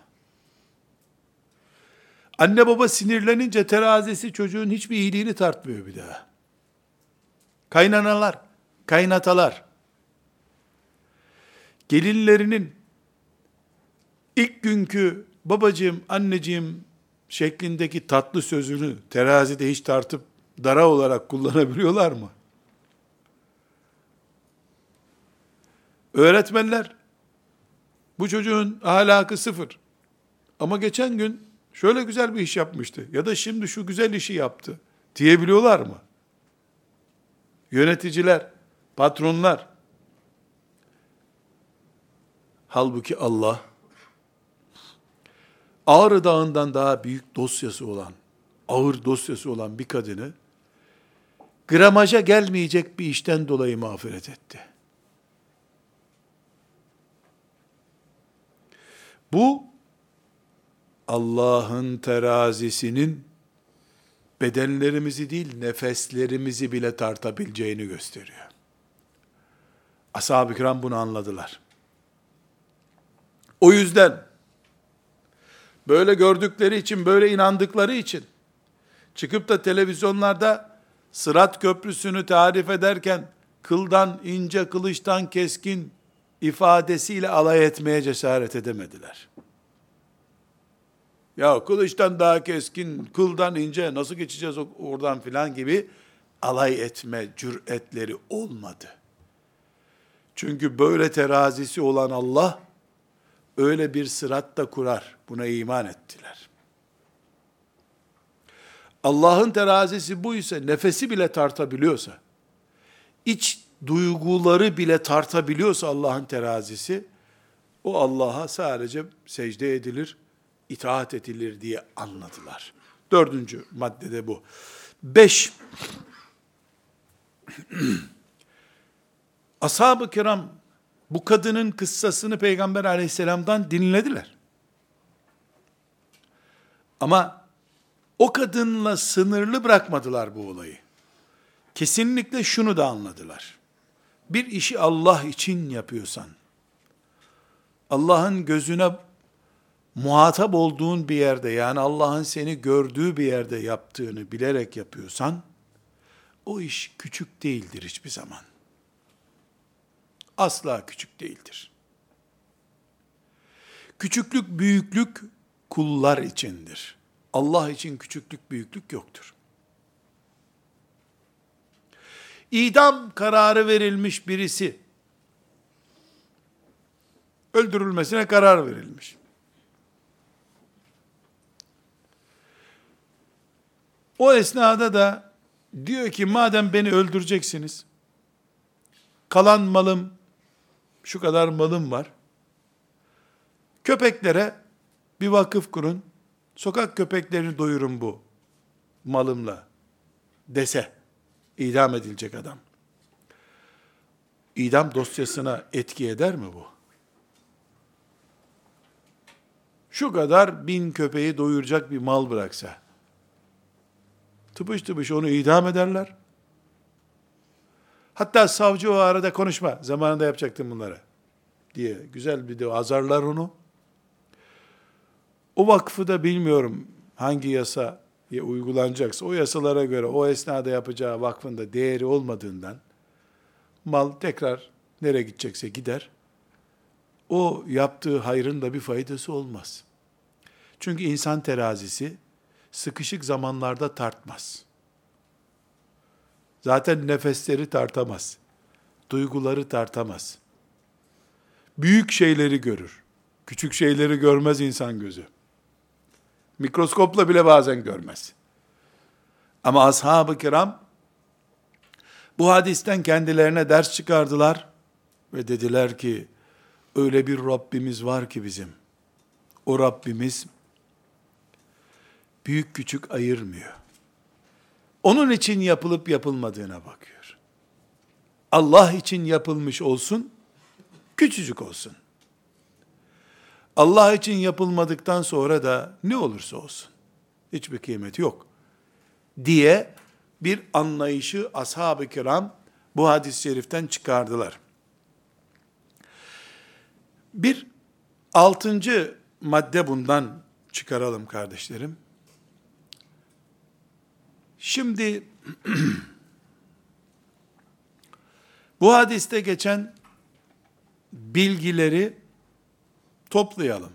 Anne baba sinirlenince terazisi çocuğun hiçbir iyiliğini tartmıyor bir daha. Kaynanalar, kaynatalar, gelinlerinin ilk günkü babacığım, anneciğim şeklindeki tatlı sözünü terazide hiç tartıp dara olarak kullanabiliyorlar mı? Öğretmenler, bu çocuğun ahlakı sıfır. Ama geçen gün şöyle güzel bir iş yapmıştı ya da şimdi şu güzel işi yaptı diyebiliyorlar mı? Yöneticiler, patronlar. Halbuki Allah Ağrı Dağı'ndan daha büyük dosyası olan, ağır dosyası olan bir kadını gramaja gelmeyecek bir işten dolayı mağfiret etti. Bu Allah'ın terazisinin bedenlerimizi değil nefeslerimizi bile tartabileceğini gösteriyor. Ashab-ı kiram bunu anladılar. O yüzden böyle gördükleri için, böyle inandıkları için çıkıp da televizyonlarda Sırat Köprüsü'nü tarif ederken kıldan ince, kılıçtan keskin ifadesiyle alay etmeye cesaret edemediler. Ya kılıçtan daha keskin, kıldan ince nasıl geçeceğiz oradan filan gibi alay etme cüretleri olmadı. Çünkü böyle terazisi olan Allah öyle bir sırat da kurar. Buna iman ettiler. Allah'ın terazisi bu ise nefesi bile tartabiliyorsa, iç duyguları bile tartabiliyorsa Allah'ın terazisi, o Allah'a sadece secde edilir, itaat edilir diye anladılar. Dördüncü maddede bu. Beş, ashab-ı kiram bu kadının kıssasını Peygamber aleyhisselamdan dinlediler. Ama o kadınla sınırlı bırakmadılar bu olayı. Kesinlikle şunu da anladılar. Bir işi Allah için yapıyorsan, Allah'ın gözüne muhatap olduğun bir yerde, yani Allah'ın seni gördüğü bir yerde yaptığını bilerek yapıyorsan, o iş küçük değildir hiçbir zaman. Asla küçük değildir. Küçüklük, büyüklük kullar içindir. Allah için küçüklük, büyüklük yoktur. İdam kararı verilmiş birisi, öldürülmesine karar verilmiş. O esnada da diyor ki madem beni öldüreceksiniz, kalan malım, şu kadar malım var, köpeklere bir vakıf kurun, sokak köpeklerini doyurun bu malımla dese, idam edilecek adam. İdam dosyasına etki eder mi bu? Şu kadar bin köpeği doyuracak bir mal bıraksa, tıpış tıpış onu idam ederler. Hatta savcı o arada konuşma, zamanında yapacaktım bunları diye güzel bir de azarlar onu. O vakfı da bilmiyorum hangi yasa uygulanacaksa o yasalara göre o esnada yapacağı vakfın da değeri olmadığından mal tekrar nereye gidecekse gider. O yaptığı hayrın da bir faydası olmaz. Çünkü insan terazisi sıkışık zamanlarda tartmaz. Zaten nefesleri tartamaz. Duyguları tartamaz. Büyük şeyleri görür. Küçük şeyleri görmez insan gözü. Mikroskopla bile bazen görmez. Ama ashab-ı kiram bu hadisten kendilerine ders çıkardılar ve dediler ki öyle bir Rabbimiz var ki bizim. O Rabbimiz büyük küçük ayırmıyor. Onun için yapılıp yapılmadığına bakıyor. Allah için yapılmış olsun, küçücük olsun. Allah için yapılmadıktan sonra da ne olursa olsun hiçbir kıymeti yok diye bir anlayışı ashab-ı kiram bu hadis-i şeriften çıkardılar. Bir altıncı madde bundan çıkaralım kardeşlerim. Şimdi bu hadiste geçen bilgileri toplayalım.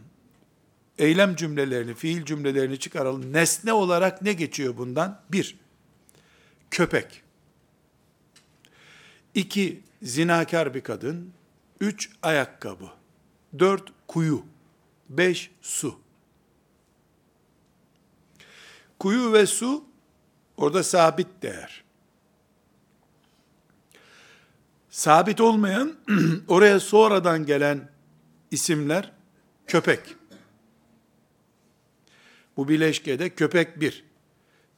Eylem cümlelerini, fiil cümlelerini çıkaralım. Nesne olarak ne geçiyor bundan? Bir, köpek. İki, zinakar bir kadın. Üç, ayakkabı. Dört, kuyu. Beş, su. Kuyu ve su orada sabit değer. Sabit olmayan, oraya sonradan gelen isimler köpek. Bu bileşkede köpek bir,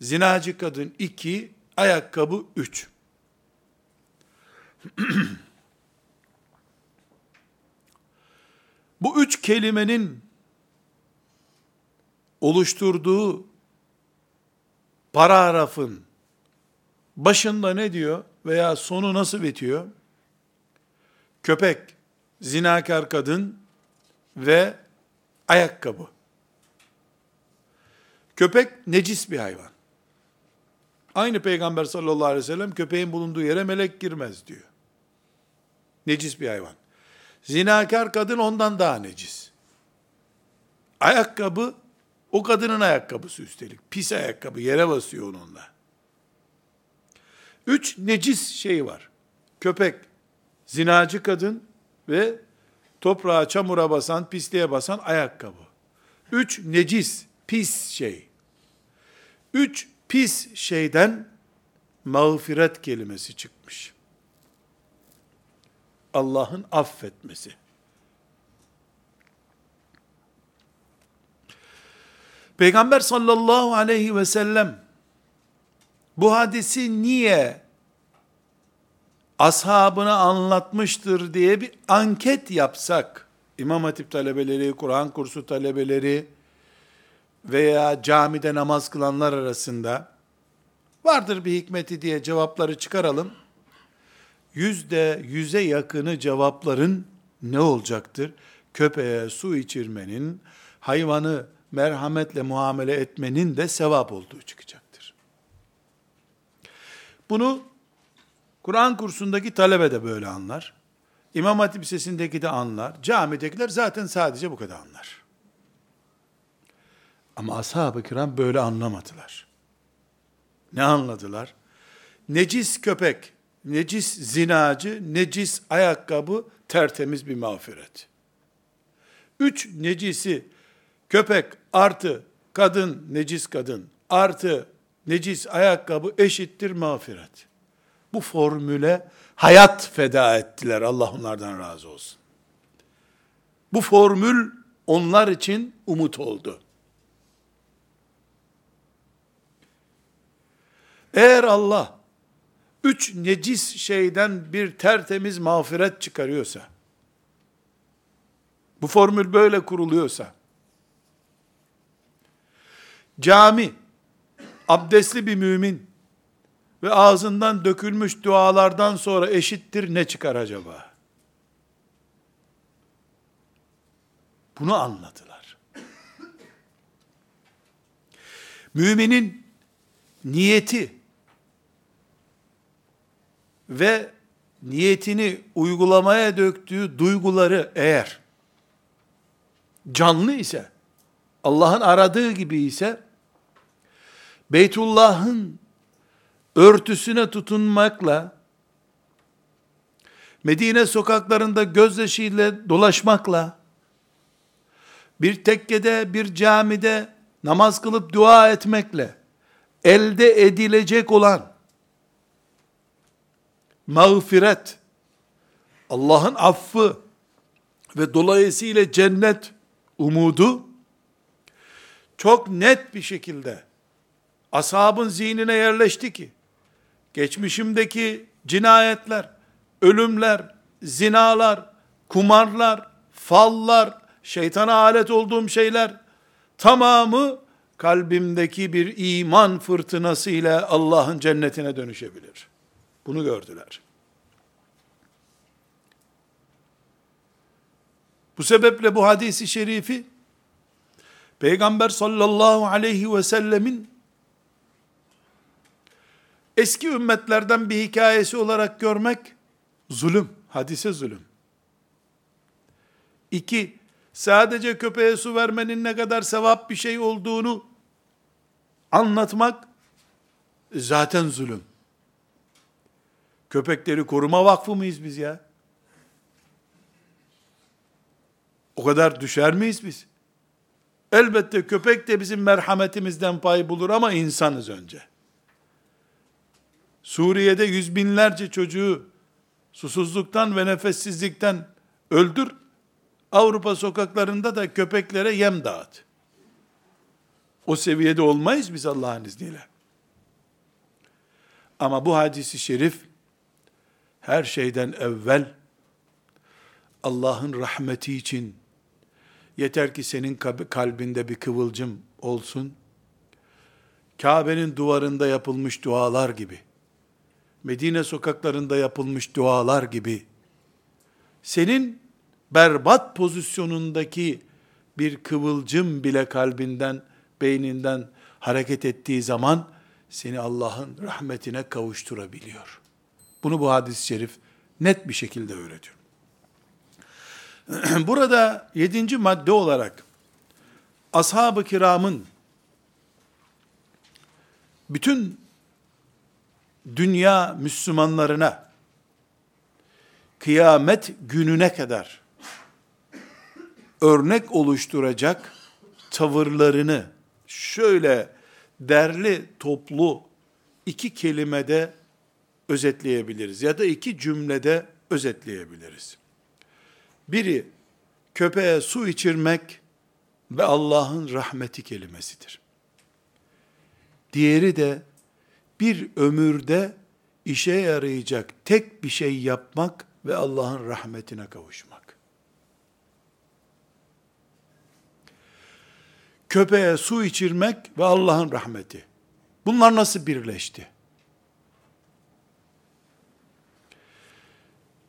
zinacı kadın iki, ayakkabı üç. Bu üç kelimenin oluşturduğu paragrafın başında ne diyor veya sonu nasıl bitiyor? Köpek, zinakar kadın ve ayakkabı. Köpek necis bir hayvan. Aynı Peygamber sallallahu aleyhi ve sellem köpeğin bulunduğu yere melek girmez diyor. Necis bir hayvan. Zinakar kadın ondan daha necis. Ayakkabı o kadının ayakkabısı üstelik. Pis ayakkabı yere basıyor onunla. Üç necis şey var. Köpek, zinacı kadın ve toprağa, çamura basan, pisliğe basan ayakkabı. Üç necis, pis şey. Üç pis şeyden mağfiret kelimesi çıkmış. Allah'ın affetmesi. Peygamber sallallahu aleyhi ve sellem bu hadisi niye ashabına anlatmıştır diye bir anket yapsak, İmam Hatip talebeleri, Kur'an kursu talebeleri veya camide namaz kılanlar arasında vardır bir hikmeti diye cevapları çıkaralım. Yüzde yüze yakını cevapların ne olacaktır? Köpeğe su içirmenin, hayvanı merhametle muamele etmenin de sevap olduğu çıkacaktır. Bunu Kur'an kursundaki talebe de böyle anlar. İmam Hatip Lisesi'ndeki de anlar. Camidekiler zaten sadece bu kadar anlar. Ama ashab-ı kiram böyle anlamadılar. Ne anladılar? Necis köpek, necis zinacı, necis ayakkabı tertemiz bir mağfiret. Üç necisi köpek artı kadın, necis kadın artı necis ayakkabı eşittir mağfiret. Bu formüle hayat feda ettiler. Allah onlardan razı olsun. Bu formül onlar için umut oldu. Eğer Allah üç necis şeyden bir tertemiz mağfiret çıkarıyorsa, bu formül böyle kuruluyorsa, cami, abdestli bir mümin ve ağzından dökülmüş dualardan sonra eşittir ne çıkar acaba? Bunu anladılar. Müminin niyeti ve niyetini uygulamaya döktüğü duyguları eğer canlı ise, Allah'ın aradığı gibi ise, Beytullah'ın örtüsüne tutunmakla, Medine sokaklarında gözyaşıyla dolaşmakla, bir tekkede, bir camide namaz kılıp dua etmekle, elde edilecek olan mağfiret, Allah'ın affı ve dolayısıyla cennet umudu çok net bir şekilde ashabın zihnine yerleşti ki geçmişimdeki cinayetler, ölümler, zinalar, kumarlar, fallar, şeytana alet olduğum şeyler tamamı kalbimdeki bir iman fırtınası ile Allah'ın cennetine dönüşebilir. Bunu gördüler. Bu sebeple bu hadisi şerifi Peygamber sallallahu aleyhi ve sellemin eski ümmetlerden bir hikayesi olarak görmek zulüm, hadise zulüm. İki, sadece köpeğe su vermenin ne kadar sevap bir şey olduğunu anlatmak zaten zulüm. Köpekleri Koruma Vakfı mıyız biz ya? O kadar düşer miyiz biz? Elbette köpek de bizim merhametimizden pay bulur ama insanız önce. Suriye'de yüz binlerce çocuğu susuzluktan ve nefessizlikten öldür. Avrupa sokaklarında da köpeklere yem dağıt. O seviyede olmayız biz Allah'ın izniyle. Ama bu hadisi şerif her şeyden evvel Allah'ın rahmeti için yeter ki senin kalbinde bir kıvılcım olsun. Kabe'nin duvarında yapılmış dualar gibi, Medine sokaklarında yapılmış dualar gibi, senin berbat pozisyonundaki bir kıvılcım bile kalbinden, beyninden hareket ettiği zaman, seni Allah'ın rahmetine kavuşturabiliyor.'' Bunu bu hadis-i şerif net bir şekilde öğretiyor. Burada yedinci madde olarak ashab-ı kiramın bütün dünya Müslümanlarına kıyamet gününe kadar örnek oluşturacak tavırlarını şöyle derli toplu iki kelimede özetleyebiliriz. Ya da iki cümlede özetleyebiliriz. Biri köpeğe su içirmek ve Allah'ın rahmeti kelimesidir. Diğeri de bir ömürde işe yarayacak tek bir şey yapmak ve Allah'ın rahmetine kavuşmak. Köpeğe su içirmek ve Allah'ın rahmeti. Bunlar nasıl birleşti?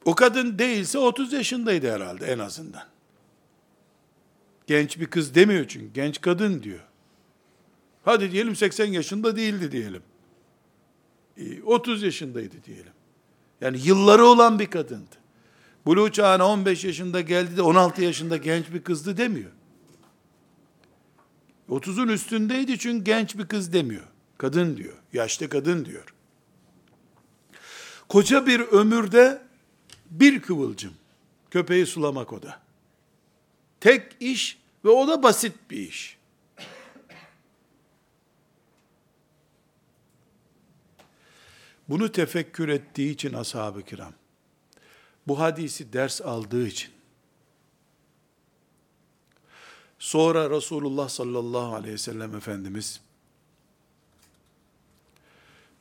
O kadın değilse 30 yaşındaydı herhalde en azından. Genç bir kız demiyor çünkü. Genç kadın diyor. Hadi diyelim 80 yaşında değildi diyelim. 30 e, yaşındaydı diyelim. Yani yılları olan bir kadındı. Buluğ çağına 15 yaşında geldi de 16 yaşında genç bir kızdı demiyor. 30'un üstündeydi çünkü genç bir kız demiyor. Kadın diyor. Yaşlı kadın diyor. Koca bir ömürde bir kıvılcım. Köpeği sulamak o da. Tek iş ve o da basit bir iş. Bunu tefekkür ettiği için ashab-ı kiram, bu hadisi ders aldığı için, sonra Resulullah sallallahu aleyhi ve sellem Efendimiz,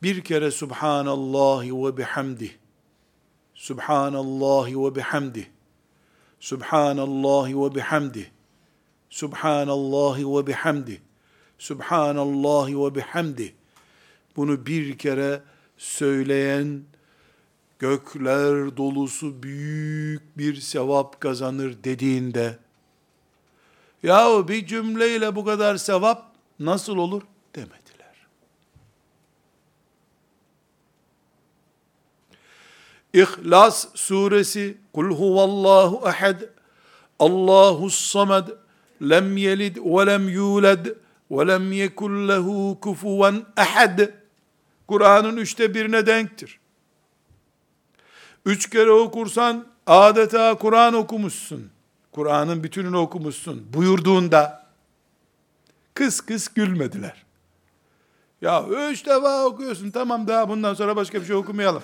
bir kere Subhanallahi ve bihamdih, Subhanallahi ve bihamdih, Subhanallahi ve bihamdih, Subhanallahi ve bihamdih, Subhanallahi ve bihamdih, bunu bir kere söyleyen gökler dolusu büyük bir sevap kazanır dediğinde yahu bir cümleyle bu kadar sevap nasıl olur demediler. İhlas suresi Kul huvallahu ehad Allahus samed lem yelid ve lem yulad ve lem yekun lehu kufuven ehad Kur'an'ın üçte birine denktir. Üç kere okursan adeta Kur'an okumuşsun. Kur'an'ın bütününü okumuşsun buyurduğunda kıs kıs gülmediler. Ya üç defa okuyorsun tamam daha bundan sonra başka bir şey okumayalım.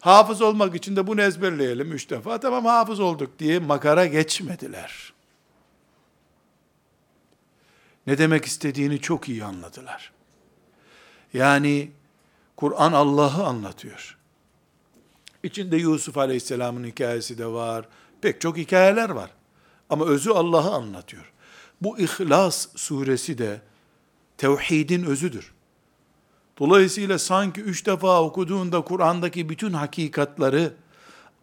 Hafız olmak için de bunu ezberleyelim üç defa. Tamam hafız olduk diye makara geçmediler. Ne demek istediğini çok iyi anladılar. Yani Kur'an Allah'ı anlatıyor. İçinde Yusuf Aleyhisselam'ın hikayesi de var. Pek çok hikayeler var. Ama özü Allah'ı anlatıyor. Bu İhlas suresi de tevhidin özüdür. Dolayısıyla sanki üç defa okuduğunda Kur'an'daki bütün hakikatları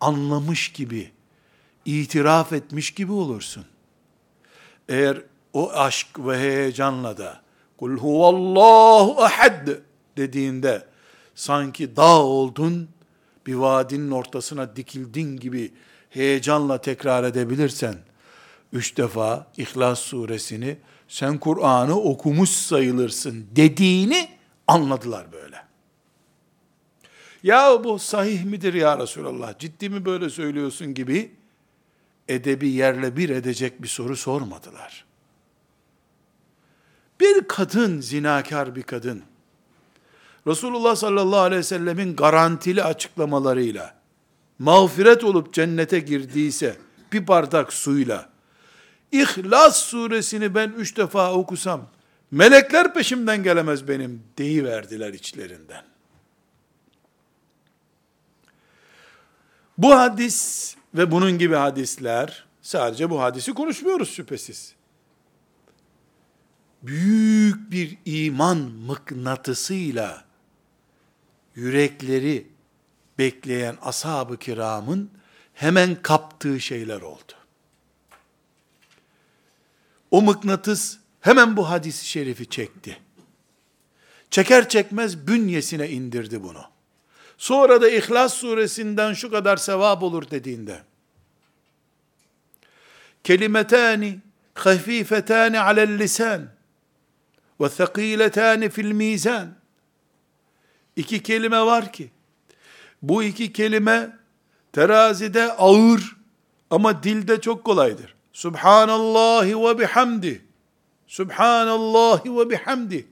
anlamış gibi, itiraf etmiş gibi olursun. Eğer o aşk ve heyecanla da kul huvallahu ahad dediğinde sanki dağ oldun, bir vadinin ortasına dikildin gibi heyecanla tekrar edebilirsen, üç defa İhlas suresini sen Kur'an'ı okumuş sayılırsın dediğini anladılar böyle. Ya bu sahih midir ya Resulallah? Ciddi mi böyle söylüyorsun gibi edebi yerle bir edecek bir soru sormadılar. Bir kadın, zinakar bir kadın, Resulullah sallallahu aleyhi ve sellemin garantili açıklamalarıyla mağfiret olup cennete girdiyse bir bardak suyla İhlas suresini ben üç defa okusam melekler peşimden gelemez benim deyiverdiler içlerinden. Bu hadis ve bunun gibi hadisler sadece bu hadisi konuşmuyoruz şüphesiz. Büyük bir iman mıknatısıyla yürekleri bekleyen ashab-ı kiramın hemen kaptığı şeyler oldu. O mıknatıs hemen bu hadisi şerifi çekti. Çeker çekmez bünyesine indirdi bunu. Sonra da İhlas suresinden şu kadar sevap olur dediğinde, kelimetani hafifetani alel lisan ve thakiletani fil mizan iki kelime var ki, bu iki kelime terazide ağır ama dilde çok kolaydır. Subhanallahi ve bihamdi. Subhanallahi ve bihamdi.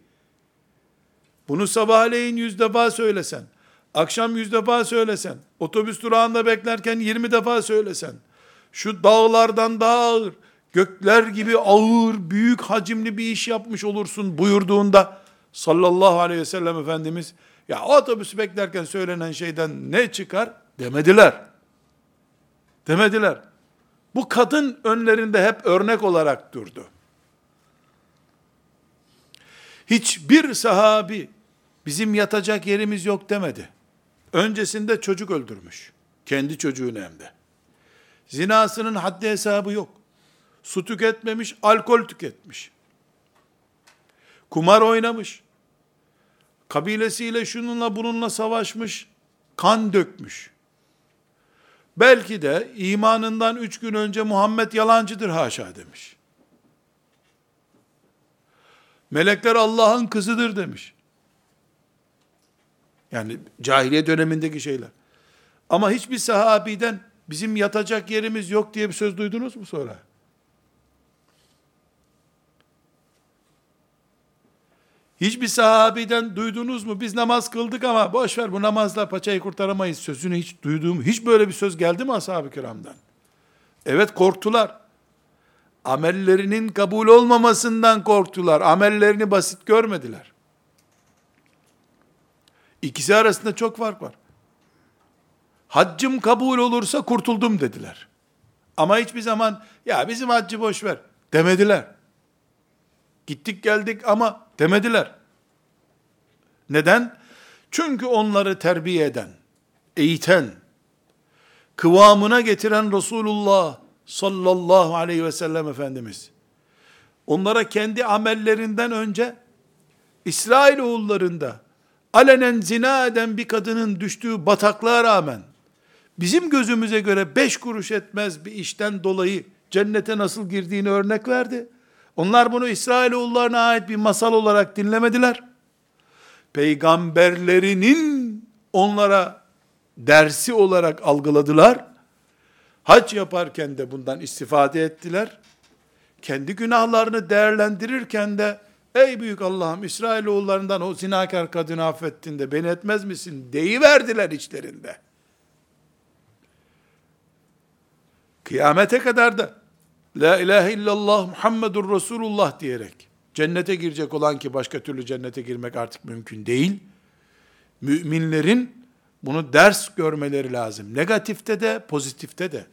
Bunu sabahleyin yüz defa söylesen, akşam yüz defa söylesen, otobüs durağında beklerken yirmi defa söylesen, şu dağlardan daha ağır, gökler gibi ağır, büyük hacimli bir iş yapmış olursun buyurduğunda, sallallahu aleyhi ve sellem Efendimiz, ya otobüsü beklerken söylenen şeyden ne çıkar demediler. Demediler. Bu kadın önlerinde hep örnek olarak durdu. Hiçbir sahabi bizim yatacak yerimiz yok demedi. Öncesinde çocuk öldürmüş. Kendi çocuğunu hem de. Zinasının haddi hesabı yok. Su tüketmemiş, alkol tüketmiş. Kumar oynamış. Kabilesiyle şununla bununla savaşmış. Kan dökmüş. Belki de imanından üç gün önce Muhammed yalancıdır haşa demiş. Melekler Allah'ın kızıdır demiş. Yani cahiliye dönemindeki şeyler. Ama hiçbir sahabiden bizim yatacak yerimiz yok diye bir söz duydunuz mu sonra? Hiçbir sahabiden duydunuz mu? Biz namaz kıldık ama boş ver bu namazla paçayı kurtaramayız sözünü hiç duyduğum, hiç böyle bir söz geldi mi ashab-ı kiramdan? Evet korktular. Amellerinin kabul olmamasından korktular. Amellerini basit görmediler. İkisi arasında çok fark var. Haccım kabul olursa kurtuldum dediler. Ama hiçbir zaman ya bizim haccı boş ver demediler. Gittik geldik ama demediler. Neden? Çünkü onları terbiye eden, eğiten, kıvamına getiren Resulullah sallallahu aleyhi ve sellem Efendimiz, onlara kendi amellerinden önce, İsrail oğullarında, alenen zina eden bir kadının düştüğü bataklığa rağmen, bizim gözümüze göre beş kuruş etmez bir işten dolayı cennete nasıl girdiğini örnek verdi. Onlar bunu İsrailoğullarına ait bir masal olarak dinlemediler. Peygamberlerinin onlara dersi olarak algıladılar. Hac yaparken de bundan istifade ettiler. Kendi günahlarını değerlendirirken de ey büyük Allah'ım İsrailoğullarından o zinakar kadını affettin de beni etmez misin deyiverdiler içlerinde. Kıyamete kadar da La ilahe illallah Muhammedur Resulullah diyerek cennete girecek olan ki başka türlü cennete girmek artık mümkün değil. Müminlerin bunu ders görmeleri lazım. Negatifte de, pozitifte de.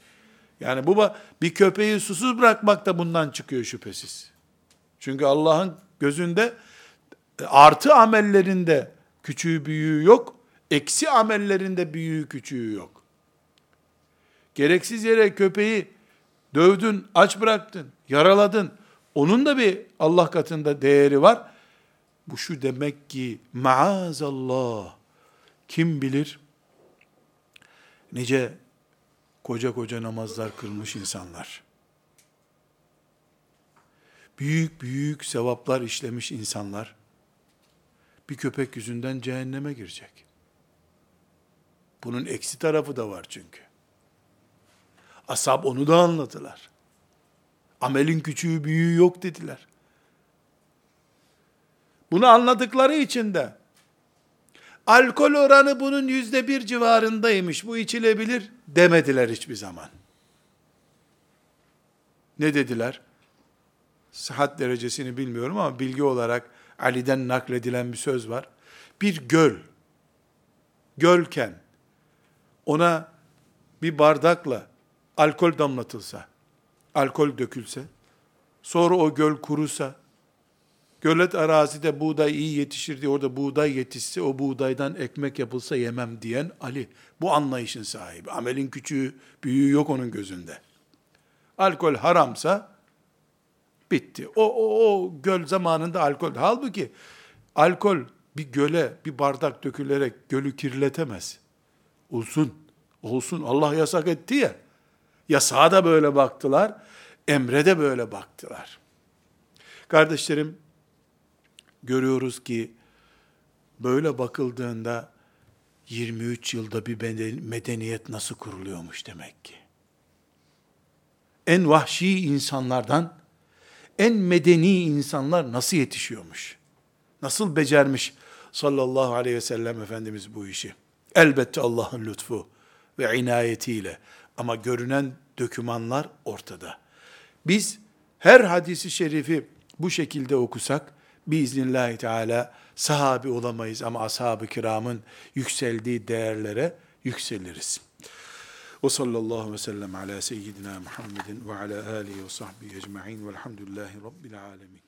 Yani bu bir köpeği susuz bırakmak da bundan çıkıyor şüphesiz. Çünkü Allah'ın gözünde artı amellerinde küçüğü büyüğü yok, eksi amellerinde büyüğü küçüğü yok. Gereksiz yere köpeği dövdün, aç bıraktın, yaraladın. Onun da bir Allah katında değeri var. Bu şu demek ki maazallah kim bilir nice koca koca namazlar kılmış insanlar. Büyük büyük sevaplar işlemiş insanlar bir köpek yüzünden cehenneme girecek. Bunun eksi tarafı da var çünkü. Asap onu da anlatılar. Amelin küçüğü büyüğü yok dediler. Bunu anladıkları için de alkol oranı bunun yüzde bir civarındaymış, bu içilebilir demediler hiçbir zaman. Ne dediler? Sıhhat derecesini bilmiyorum ama bilgi olarak Ali'den nakledilen bir söz var. Bir göl, gölken ona bir bardakla alkol damlatılsa, alkol dökülse, sonra o göl kurusa, gölet arazide buğday iyi yetişir diye orada buğday yetişse, o buğdaydan ekmek yapılsa yemem diyen Ali. Bu anlayışın sahibi. Amelin küçüğü, büyüğü yok onun gözünde. Alkol haramsa, bitti. O, o, o göl zamanında alkol. Halbuki alkol bir göle, bir bardak dökülerek gölü kirletemez. Olsun, olsun. Allah yasak etti ya. Yasağa da böyle baktılar, emre de böyle baktılar. Kardeşlerim, görüyoruz ki böyle bakıldığında 23 yılda bir medeniyet nasıl kuruluyormuş demek ki. En vahşi insanlardan en medeni insanlar nasıl yetişiyormuş? Nasıl becermiş sallallahu aleyhi ve sellem Efendimiz bu işi? Elbette Allah'ın lütfu ve inayetiyle. Ama görünen dökümanlar ortada. Biz her hadisi şerifi bu şekilde okusak, biiznillahü teala sahabi olamayız ama ashab-ı kiramın yükseldiği değerlere yükseliriz. Ve sallallahu ve sellem ala seyyidina Muhammedin ve ala alihi ve sahbihi ecma'in velhamdülillahi rabbil alemin.